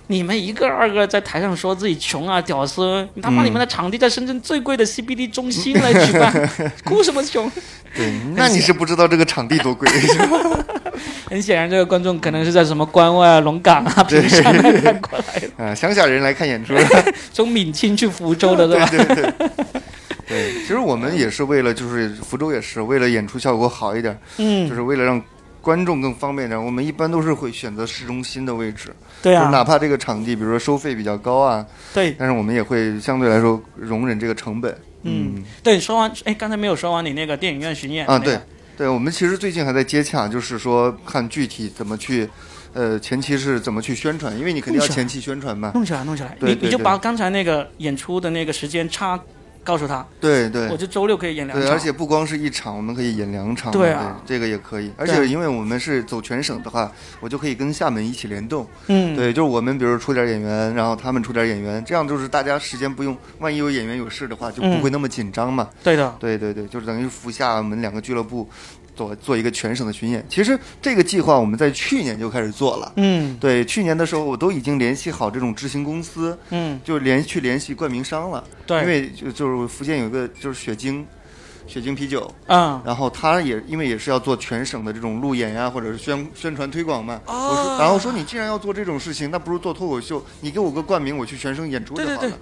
[SPEAKER 1] 你们一个二个在台上说自己穷啊屌丝，你他妈
[SPEAKER 2] 嗯
[SPEAKER 1] 你们的场地在深圳最贵的 CBD 中心来举办，哭什么穷？
[SPEAKER 2] 对，那你是不知道这个场地多贵，是吧？
[SPEAKER 1] 很显然，这个观众可能是在什么关外啊、龙岗啊、平山啊看过来的，
[SPEAKER 2] 啊，乡下人来看演出。
[SPEAKER 1] 从闽清去福州的对吧？
[SPEAKER 2] 对对对。对，其实我们也是为了，就是福州也是为了演出效果好一点，
[SPEAKER 1] 嗯，
[SPEAKER 2] 就是为了让观众更方便一点，我们一般都是会选择市中心的位置。
[SPEAKER 1] 对啊，
[SPEAKER 2] 就哪怕这个场地，比如说收费比较高啊，
[SPEAKER 1] 对。
[SPEAKER 2] 但是我们也会相对来说容忍这个成本。
[SPEAKER 1] 嗯。对，说完，哎，刚才没有说完你那个电影院巡演
[SPEAKER 2] 啊，
[SPEAKER 1] 那个。
[SPEAKER 2] 对，对，我们其实最近还在接洽，就是说看具体怎么去，呃，前期是怎么去宣传，因为你肯定要前期宣传嘛。
[SPEAKER 1] 弄起来，弄起来，你你就把刚才那个演出的那个时间差告诉他，
[SPEAKER 2] 对对
[SPEAKER 1] 我就周六可以演两
[SPEAKER 2] 对，
[SPEAKER 1] 场，
[SPEAKER 2] 而且不光是一场，我们可以演两场。
[SPEAKER 1] 对啊
[SPEAKER 2] 这个也可以。而且因为我们是走全省的话，我就可以跟厦门一起联动。
[SPEAKER 1] 嗯，
[SPEAKER 2] 对，就是我们比如出点演员，然后他们出点演员，这样就是大家时间不用，万一有演员有事的话，就不
[SPEAKER 1] 嗯
[SPEAKER 2] 会那么紧张嘛。
[SPEAKER 1] 对的，
[SPEAKER 2] 对对对，就是等于福厦我们两个俱乐部做做一个全省的巡演。其实这个计划我们在去年就开始做了。
[SPEAKER 1] 嗯
[SPEAKER 2] 对，去年的时候我都已经联系好这种执行公司，
[SPEAKER 1] 嗯，
[SPEAKER 2] 就联去联系冠名商了。
[SPEAKER 1] 对，
[SPEAKER 2] 因为就就是福建有一个就是雪晶，雪晶啤酒，
[SPEAKER 1] 嗯，
[SPEAKER 2] 然后他也因为也是要做全省的这种路演呀，或者是宣宣传推广嘛。
[SPEAKER 1] 哦
[SPEAKER 2] 我说，然后说你既然要做这种事情，那不如做脱口秀，你给我个冠名，我去全省演出就好了。
[SPEAKER 1] 对对对，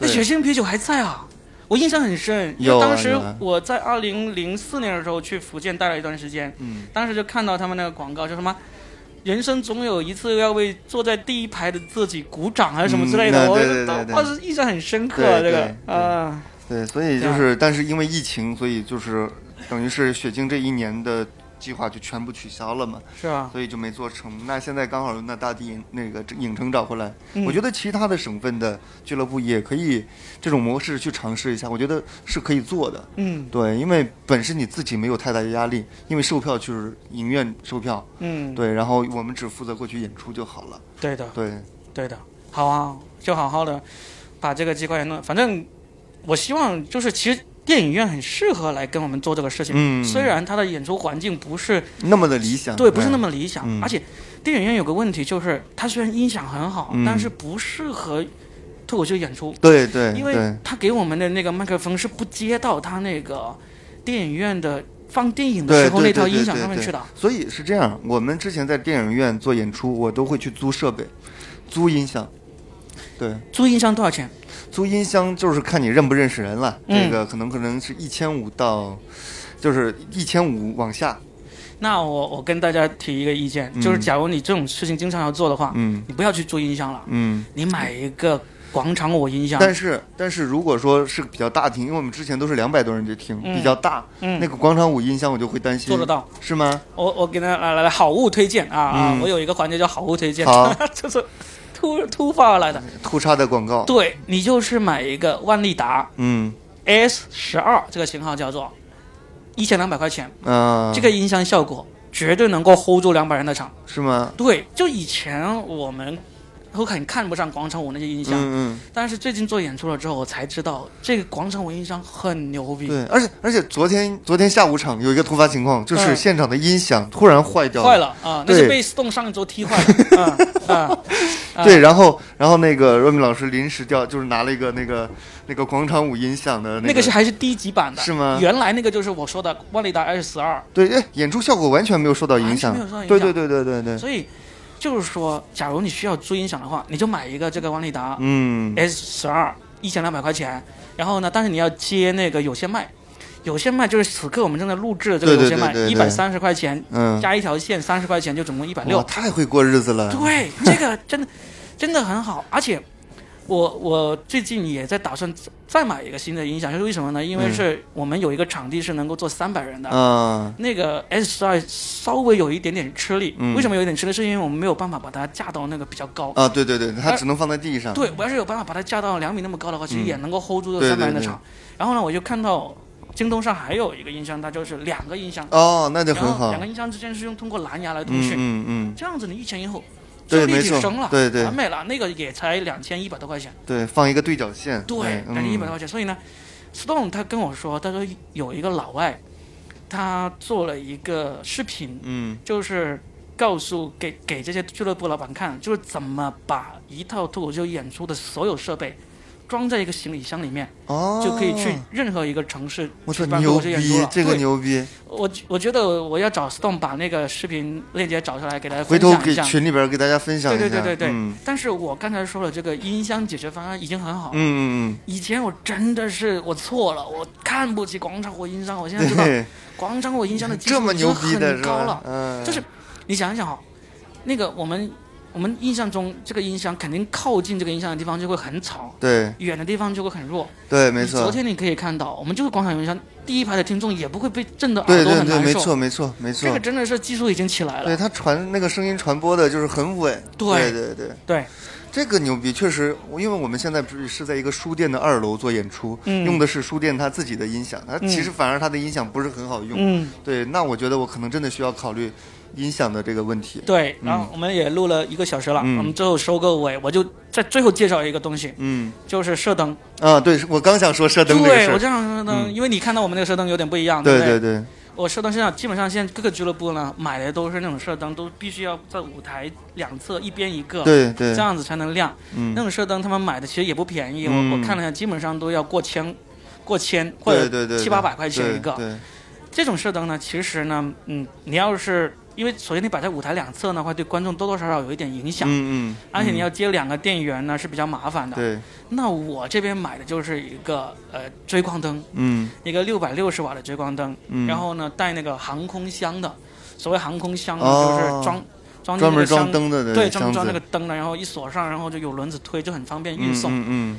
[SPEAKER 1] 那雪晶啤酒还在啊。我印象很深，因为当时我在二零零四年的时候去福建待了一段时间，
[SPEAKER 2] 嗯，
[SPEAKER 1] 当时就看到他们那个广告，叫什么“人生总有一次要为坐在第一排的自己鼓掌”还是什么之类的，
[SPEAKER 2] 嗯
[SPEAKER 1] 我
[SPEAKER 2] 对对对对。
[SPEAKER 1] 当时印象很深刻。
[SPEAKER 2] 对
[SPEAKER 1] 这个啊，
[SPEAKER 2] 对，所以就是，但是因为疫情，所以就是等于是雪晶这一年的计划就全部取消了嘛，
[SPEAKER 1] 是啊，
[SPEAKER 2] 所以就没做成。那现在刚好那大地影那个影城找回来，
[SPEAKER 1] 嗯
[SPEAKER 2] 我觉得其他的省份的俱乐部也可以这种模式去尝试一下，我觉得是可以做的。
[SPEAKER 1] 嗯
[SPEAKER 2] 对，因为本身你自己没有太大的压力，因为售票就是影院售票，
[SPEAKER 1] 嗯，
[SPEAKER 2] 对，然后我们只负责过去演出就好了。
[SPEAKER 1] 对的，
[SPEAKER 2] 对，
[SPEAKER 1] 对的，好啊，就好好的把这个机构也弄。反正我希望就是，其实电影院很适合来跟我们做这个事情。
[SPEAKER 2] 嗯
[SPEAKER 1] 虽然它的演出环境不是
[SPEAKER 2] 那么的理想，
[SPEAKER 1] 对，不是那么理想，
[SPEAKER 2] 嗯
[SPEAKER 1] 而且电影院有个问题就是，它虽然音响很好，
[SPEAKER 2] 嗯
[SPEAKER 1] 但是不适合脱口秀演出，
[SPEAKER 2] 对对
[SPEAKER 1] 因为
[SPEAKER 2] 对，
[SPEAKER 1] 它给我们的那个麦克风是不接到他那个电影院的放电影的时候那套音响上面去的。
[SPEAKER 2] 所以是这样，我们之前在电影院做演出，我都会去租设备，租音响。对，
[SPEAKER 1] 租音箱多少钱？
[SPEAKER 2] 租音箱就是看你认不认识人了，
[SPEAKER 1] 嗯
[SPEAKER 2] 这个可能可能是一千五到，就是一千五往下。
[SPEAKER 1] 那我我跟大家提一个意见，
[SPEAKER 2] 嗯
[SPEAKER 1] 就是假如你这种事情经常要做的话，
[SPEAKER 2] 嗯
[SPEAKER 1] 你不要去租音箱了，
[SPEAKER 2] 嗯。
[SPEAKER 1] 你买一个广场舞音箱。
[SPEAKER 2] 但是但是如果说是比较大厅，因为我们之前都是两百多人去听，
[SPEAKER 1] 嗯
[SPEAKER 2] 比较大，
[SPEAKER 1] 嗯
[SPEAKER 2] 那个广场舞音箱我就会担心。
[SPEAKER 1] 做得到，
[SPEAKER 2] 是吗？
[SPEAKER 1] 我我给大家来来来好物推荐啊啊！
[SPEAKER 2] 嗯
[SPEAKER 1] 我有一个环节叫好物推荐，就是突突发而来的。
[SPEAKER 2] 突插的广告。
[SPEAKER 1] 对你就是买一个万利达
[SPEAKER 2] 嗯
[SPEAKER 1] S 十二这个型号叫做一千两百块钱，
[SPEAKER 2] 啊，
[SPEAKER 1] 这个音箱效果绝对能够 hold 住两百人的场。
[SPEAKER 2] 是吗？
[SPEAKER 1] 对，就以前我们都很看不上广场舞那些音箱，
[SPEAKER 2] 嗯嗯
[SPEAKER 1] 但是最近做演出了之后，我才知道这个广场舞音箱很牛逼
[SPEAKER 2] 嗯，。对，而且而且昨天昨天下午场有一个突发情况，就是
[SPEAKER 1] 嗯
[SPEAKER 2] 现场的音响突然坏掉了
[SPEAKER 1] 坏了啊！那
[SPEAKER 2] 对
[SPEAKER 1] 是被 Stone 上一周踢坏的。啊 啊！啊
[SPEAKER 2] 对，然后然后那个若敏老师临时调，就是拿了一个那个那个广场舞音响的
[SPEAKER 1] 那
[SPEAKER 2] 个
[SPEAKER 1] 个是还是低级版的，
[SPEAKER 2] 是吗
[SPEAKER 1] 原来那个就是我说的万利达 S 十二，
[SPEAKER 2] 对，哎，演出效果完全没有受到影响
[SPEAKER 1] 没有受到影。响
[SPEAKER 2] 对对对对对对，
[SPEAKER 1] 所以就是说，假如你需要租音响的话，你就买一个这个万利达
[SPEAKER 2] 嗯
[SPEAKER 1] S 十二，一千两百块钱。然后呢，但是你要接那个有线麦，有线麦就是此刻我们正在录制的这个有线麦，一百三十块钱
[SPEAKER 2] 嗯，
[SPEAKER 1] 加一条线三十块钱，就总共一百，六。
[SPEAKER 2] 太会过日子了。
[SPEAKER 1] 对，这个真的真的很好，而且我我最近也在打算再买一个新的音响，就是为什么呢？因为
[SPEAKER 2] 嗯
[SPEAKER 1] 是我们有一个场地是能够坐三百人的。
[SPEAKER 2] 嗯，
[SPEAKER 1] 那个 S 十二稍微有一点点吃力，
[SPEAKER 2] 嗯
[SPEAKER 1] 为什么有一点吃力？是因为我们没有办法把它架到那个比较高。
[SPEAKER 2] 啊，对对对，它只能放在地上。
[SPEAKER 1] 对，我要是有办法把它架到两米那么高的话，其实
[SPEAKER 2] 嗯
[SPEAKER 1] 也能够 hold 住这三百人的场。然后呢，我就看到京东上还有一个音箱，它就是两个音箱，
[SPEAKER 2] 哦，那就很好
[SPEAKER 1] 两。个音箱之间是用通过蓝牙来通
[SPEAKER 2] 嗯
[SPEAKER 1] 讯，
[SPEAKER 2] 嗯嗯，
[SPEAKER 1] 这样子你一前一后，就立体声了，
[SPEAKER 2] 对对
[SPEAKER 1] 完美了。那个也才两千一百多块钱，
[SPEAKER 2] 对，放一个对角线。
[SPEAKER 1] 对，
[SPEAKER 2] 嗯
[SPEAKER 1] 两千一百多块钱。所以呢，Stone 他跟我说，他说有一个老外，他做了一个视频，
[SPEAKER 2] 嗯
[SPEAKER 1] 就是告诉给给这些俱乐部老板看，就是怎么把一套脱口秀演出的所有设备装在一个行李箱里面，
[SPEAKER 2] 哦，
[SPEAKER 1] 就可以去任何一个城市办公
[SPEAKER 2] 牛
[SPEAKER 1] 口秀演出了。，
[SPEAKER 2] 逼这个牛逼！
[SPEAKER 1] 我我觉得我要找 Stone 把那个视频链接找出来给大家
[SPEAKER 2] 回头给
[SPEAKER 1] 分享一下。
[SPEAKER 2] 群里边给大家分享一下。
[SPEAKER 1] 对对对对对
[SPEAKER 2] 嗯
[SPEAKER 1] 但是我刚才说了，这个音箱解决方案已经很好。
[SPEAKER 2] 嗯嗯嗯
[SPEAKER 1] 以前我真的是我错了，我看不起广场舞音箱，我现
[SPEAKER 2] 嗯，
[SPEAKER 1] 在知道，广场舞音箱的技
[SPEAKER 2] 这么
[SPEAKER 1] 术已经
[SPEAKER 2] 牛逼的是
[SPEAKER 1] 很高了？。
[SPEAKER 2] 嗯，
[SPEAKER 1] 就是你想一想哈，那个我们我们印象中这个音箱肯定靠近这个音箱的地方就会很吵，
[SPEAKER 2] 对
[SPEAKER 1] 远的地方就会很弱。
[SPEAKER 2] 对，没错。
[SPEAKER 1] 昨天你可以看到，我们就是广场音箱第一排的听众也不会被震得耳
[SPEAKER 2] 对对对，
[SPEAKER 1] 朵很难受。
[SPEAKER 2] 没错没错没错
[SPEAKER 1] 这个。真的是技术已经起来了
[SPEAKER 2] 对
[SPEAKER 1] 了。
[SPEAKER 2] 它传那个声音传播的就是很稳。
[SPEAKER 1] 对
[SPEAKER 2] 对对对，
[SPEAKER 1] 对，
[SPEAKER 2] 这个牛逼，确实，因为我们现在不是是在一个书店的二楼做演出，
[SPEAKER 1] 嗯
[SPEAKER 2] 用的是书店他自己的音响，它
[SPEAKER 1] 嗯
[SPEAKER 2] 其实反而他的音响不是很好用。
[SPEAKER 1] 嗯，
[SPEAKER 2] 对，那我觉得我可能真的需要考虑音响的这个问题。
[SPEAKER 1] 对。然后我们也录了一个小时了，
[SPEAKER 2] 嗯
[SPEAKER 1] 我们最后收个尾，我就在最后介绍一个东西，
[SPEAKER 2] 嗯
[SPEAKER 1] 就是射灯。
[SPEAKER 2] 啊，对，我刚想说射灯。
[SPEAKER 1] 对我这样射灯，
[SPEAKER 2] 嗯
[SPEAKER 1] 因为你看到我们那个射灯有点不一样，
[SPEAKER 2] 对
[SPEAKER 1] 不对
[SPEAKER 2] 对对，
[SPEAKER 1] 我射灯现在基本上现在各个俱乐部呢买的都是那种射灯，都必须要在舞台两侧一边一个，
[SPEAKER 2] 对对
[SPEAKER 1] 这，样子才能亮。那
[SPEAKER 2] 嗯，
[SPEAKER 1] 种射灯他们买的其实也不便宜，
[SPEAKER 2] 嗯
[SPEAKER 1] 我我看了一下，基本上都要过千，过千或者七八百块钱一个。
[SPEAKER 2] 对，
[SPEAKER 1] 这种射灯呢，其实呢，嗯，你要是因为首先你摆在舞台两侧的话对观众多多少少有一点影响。
[SPEAKER 2] 嗯嗯，
[SPEAKER 1] 而且你要接两个电源呢是比较麻烦的。
[SPEAKER 2] 对，
[SPEAKER 1] 那我这边买的就是一个呃追光灯，
[SPEAKER 2] 嗯
[SPEAKER 1] 一个六百六十瓦的追光灯，
[SPEAKER 2] 嗯，
[SPEAKER 1] 然后呢带那个航空箱的。所谓航空箱呢，
[SPEAKER 2] 哦
[SPEAKER 1] 就是装装
[SPEAKER 2] 专门
[SPEAKER 1] 那个
[SPEAKER 2] 灯的
[SPEAKER 1] 对，专门装那个灯的，然后一锁上，然后就有轮子推，就很方便运送。
[SPEAKER 2] 嗯嗯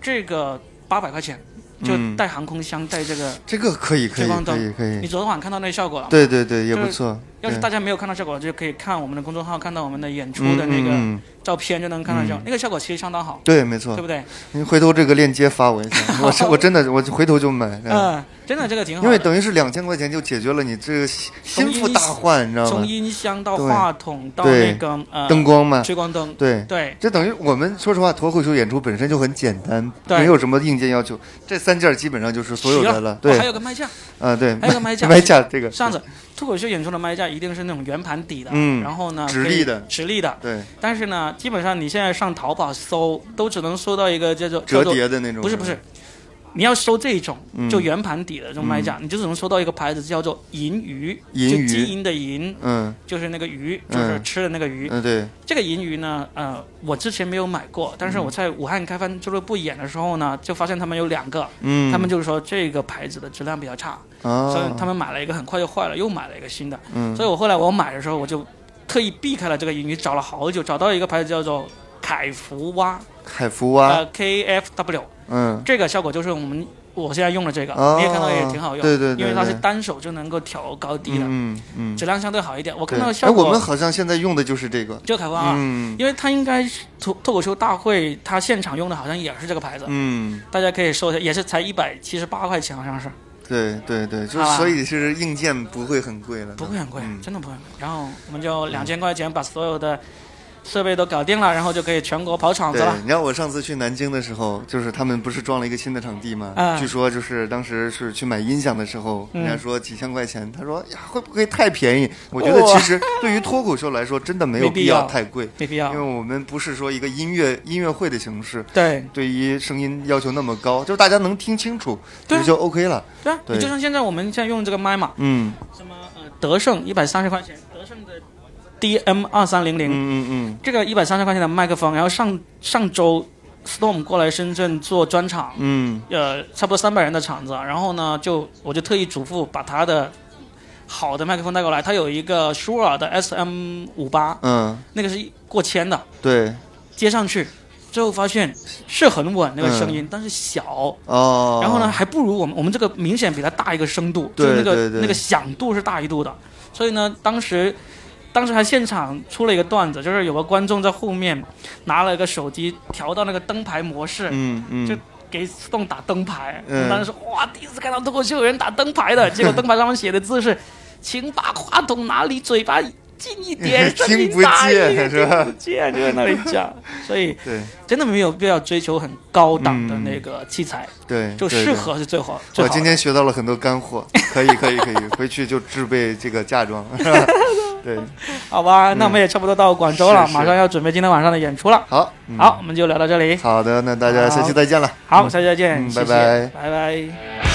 [SPEAKER 1] 这个八百块钱，就
[SPEAKER 2] 嗯
[SPEAKER 1] 带航空箱，带这个。
[SPEAKER 2] 这个可以可以
[SPEAKER 1] 聚光灯
[SPEAKER 2] 可以可以，
[SPEAKER 1] 你昨天晚上看到那效果了？
[SPEAKER 2] 对对对，也不错。对
[SPEAKER 1] 要是大家没有看到效果，就可以看我们的公众号，看到我们的演出的那个照片，就能看到效果
[SPEAKER 2] 嗯
[SPEAKER 1] 那个效果其实相当好，
[SPEAKER 2] 对，没错
[SPEAKER 1] 对。不对？
[SPEAKER 2] 你回头这个链接发我一下，我是我真的我回头就买。嗯
[SPEAKER 1] 嗯，真的这个挺好。
[SPEAKER 2] 因为等于是两千块钱就解决了你这个心心腹大患，你知道吗从？
[SPEAKER 1] 音箱到话筒到那个呃
[SPEAKER 2] 灯光嘛，
[SPEAKER 1] 追光灯，
[SPEAKER 2] 对。
[SPEAKER 1] 对
[SPEAKER 2] 这等于我们说实话，脱口秀演出本身就很简单，
[SPEAKER 1] 对
[SPEAKER 2] 没有什么硬件要求，这三件基本上就是所有的了。
[SPEAKER 1] 哦
[SPEAKER 2] 对
[SPEAKER 1] 还，有个麦架，
[SPEAKER 2] 啊对，
[SPEAKER 1] 还有个麦架
[SPEAKER 2] 麦架这个
[SPEAKER 1] 这样子，脱口秀演出的麦架一定是那种圆盘底的，
[SPEAKER 2] 嗯
[SPEAKER 1] 然后呢
[SPEAKER 2] 直立的。
[SPEAKER 1] 直立的。
[SPEAKER 2] 对。
[SPEAKER 1] 但是呢，基本上你现在上淘宝搜，都只能搜到一个叫做
[SPEAKER 2] 折叠的那种，
[SPEAKER 1] 不是不是，你要收这种
[SPEAKER 2] 嗯。
[SPEAKER 1] 就圆盘底的这种麦架，你就只能收到一个牌子叫做银鱼，
[SPEAKER 2] 银鱼。
[SPEAKER 1] 就金银的银，
[SPEAKER 2] 嗯。
[SPEAKER 1] 就是那个鱼，就是吃的那个鱼。
[SPEAKER 2] 嗯对，
[SPEAKER 1] 这个银鱼呢，呃，我之前没有买过，但是我在武汉开帆俱乐部演的时候呢，就发现他们有两个，
[SPEAKER 2] 嗯，
[SPEAKER 1] 他们就是说这个牌子的质量比较差，所以
[SPEAKER 2] 啊，
[SPEAKER 1] 他们买了一个很快就坏了，又买了一个新的。
[SPEAKER 2] 嗯。
[SPEAKER 1] 所以我后来我买的时候，我就特意避开了这个银鱼，找了好久，找到一个牌子叫做凯福蛙，
[SPEAKER 2] 凯福蛙，
[SPEAKER 1] 呃，K F W，
[SPEAKER 2] 嗯。
[SPEAKER 1] 这个效果就是我们我现在用的这个，
[SPEAKER 2] 哦
[SPEAKER 1] 你也看到也挺好用，
[SPEAKER 2] 对对对
[SPEAKER 1] 因为它是单手就能够调高低的，
[SPEAKER 2] 嗯嗯，
[SPEAKER 1] 质量相对好一点。我看，到
[SPEAKER 2] 哎，
[SPEAKER 1] 效果，
[SPEAKER 2] 我们好像现在用的就是这个，
[SPEAKER 1] 就凯福啊，
[SPEAKER 2] 嗯。
[SPEAKER 1] 因为它应该是脱脱口秀大会，它现场用的好像也是这个牌子，
[SPEAKER 2] 嗯，
[SPEAKER 1] 大家可以搜一下，也是才一百七十八块钱，好像是。
[SPEAKER 2] 对对对，就是所以是硬件不会很贵了，
[SPEAKER 1] 不会很贵，
[SPEAKER 2] 嗯。
[SPEAKER 1] 真的不会。然后我们就两千块钱把所有的设备都搞定了，然后就可以全国跑场子
[SPEAKER 2] 对
[SPEAKER 1] 了，。
[SPEAKER 2] 你知道我上次去南京的时候，就是他们不是装了一个新的场地吗？
[SPEAKER 1] 嗯
[SPEAKER 2] 据说就是当时是去买音响的时候，
[SPEAKER 1] 嗯
[SPEAKER 2] 人家说几千块钱，他说呀会不会太便宜？我觉得其实对于脱口秀来说，真的没有必
[SPEAKER 1] 要
[SPEAKER 2] 要太贵，
[SPEAKER 1] 没必要
[SPEAKER 2] 因为。我们不是说一个音乐音乐会的形式。
[SPEAKER 1] 对
[SPEAKER 2] 对于声音要求那么高，就是大家能听清楚，
[SPEAKER 1] 对
[SPEAKER 2] 就 OK 了。
[SPEAKER 1] 对啊，
[SPEAKER 2] 对
[SPEAKER 1] 你就像现在我们现在用这个麦嘛，
[SPEAKER 2] 嗯
[SPEAKER 1] 什么呃德胜一百三十块钱，德胜的 DM 二三零
[SPEAKER 2] 嗯
[SPEAKER 1] 零，
[SPEAKER 2] 嗯嗯
[SPEAKER 1] 这个一百三十块钱的麦克风，然后上上周 Storm 过来深圳做专场，
[SPEAKER 2] 嗯。
[SPEAKER 1] 呃，差不多三百人的场子，然后呢，就我就特意嘱咐把他的好的麦克风带过来，他有一个舒尔的 SM 五八，
[SPEAKER 2] 嗯，
[SPEAKER 1] 那个是过千的，
[SPEAKER 2] 对。
[SPEAKER 1] 接上去。最后发现是很稳那个声音，但是小，
[SPEAKER 2] 哦。
[SPEAKER 1] 然后呢还不如我们我们这个明显比它大一个声度，
[SPEAKER 2] 对
[SPEAKER 1] 就是那个
[SPEAKER 2] 对对。
[SPEAKER 1] 那个响度是大一度的，所以呢当时当时还现场出了一个段子，就是有个观众在后面拿了一个手机调到那个灯牌模式，
[SPEAKER 2] 嗯嗯，
[SPEAKER 1] 就给 Stone 打灯牌，
[SPEAKER 2] 嗯。
[SPEAKER 1] 当时说哇第一次看到脱口秀有人打灯牌的，结果灯牌上面写的字是请把话筒拿离嘴巴近一点，声
[SPEAKER 2] 听不见
[SPEAKER 1] 点
[SPEAKER 2] 是吧？
[SPEAKER 1] 听不见就在那里讲，所以
[SPEAKER 2] 对。
[SPEAKER 1] 真的没有必要追求很高档的那个器材，
[SPEAKER 2] 对，
[SPEAKER 1] 就适合是最好。的
[SPEAKER 2] 我今天学到了很多干货，可以可以可以，回去就制备这个嫁妆，是吧？对，
[SPEAKER 1] 好吧，那我们也差不多到广州了，
[SPEAKER 2] 是是
[SPEAKER 1] 马上要准备今天晚上的演出了。
[SPEAKER 2] 好，嗯
[SPEAKER 1] 好，我们就聊到这里。
[SPEAKER 2] 好的，那大家下期再见了。
[SPEAKER 1] 好，
[SPEAKER 2] 嗯
[SPEAKER 1] 下期再见，
[SPEAKER 2] 嗯
[SPEAKER 1] 谢谢
[SPEAKER 2] 拜拜
[SPEAKER 1] 拜拜。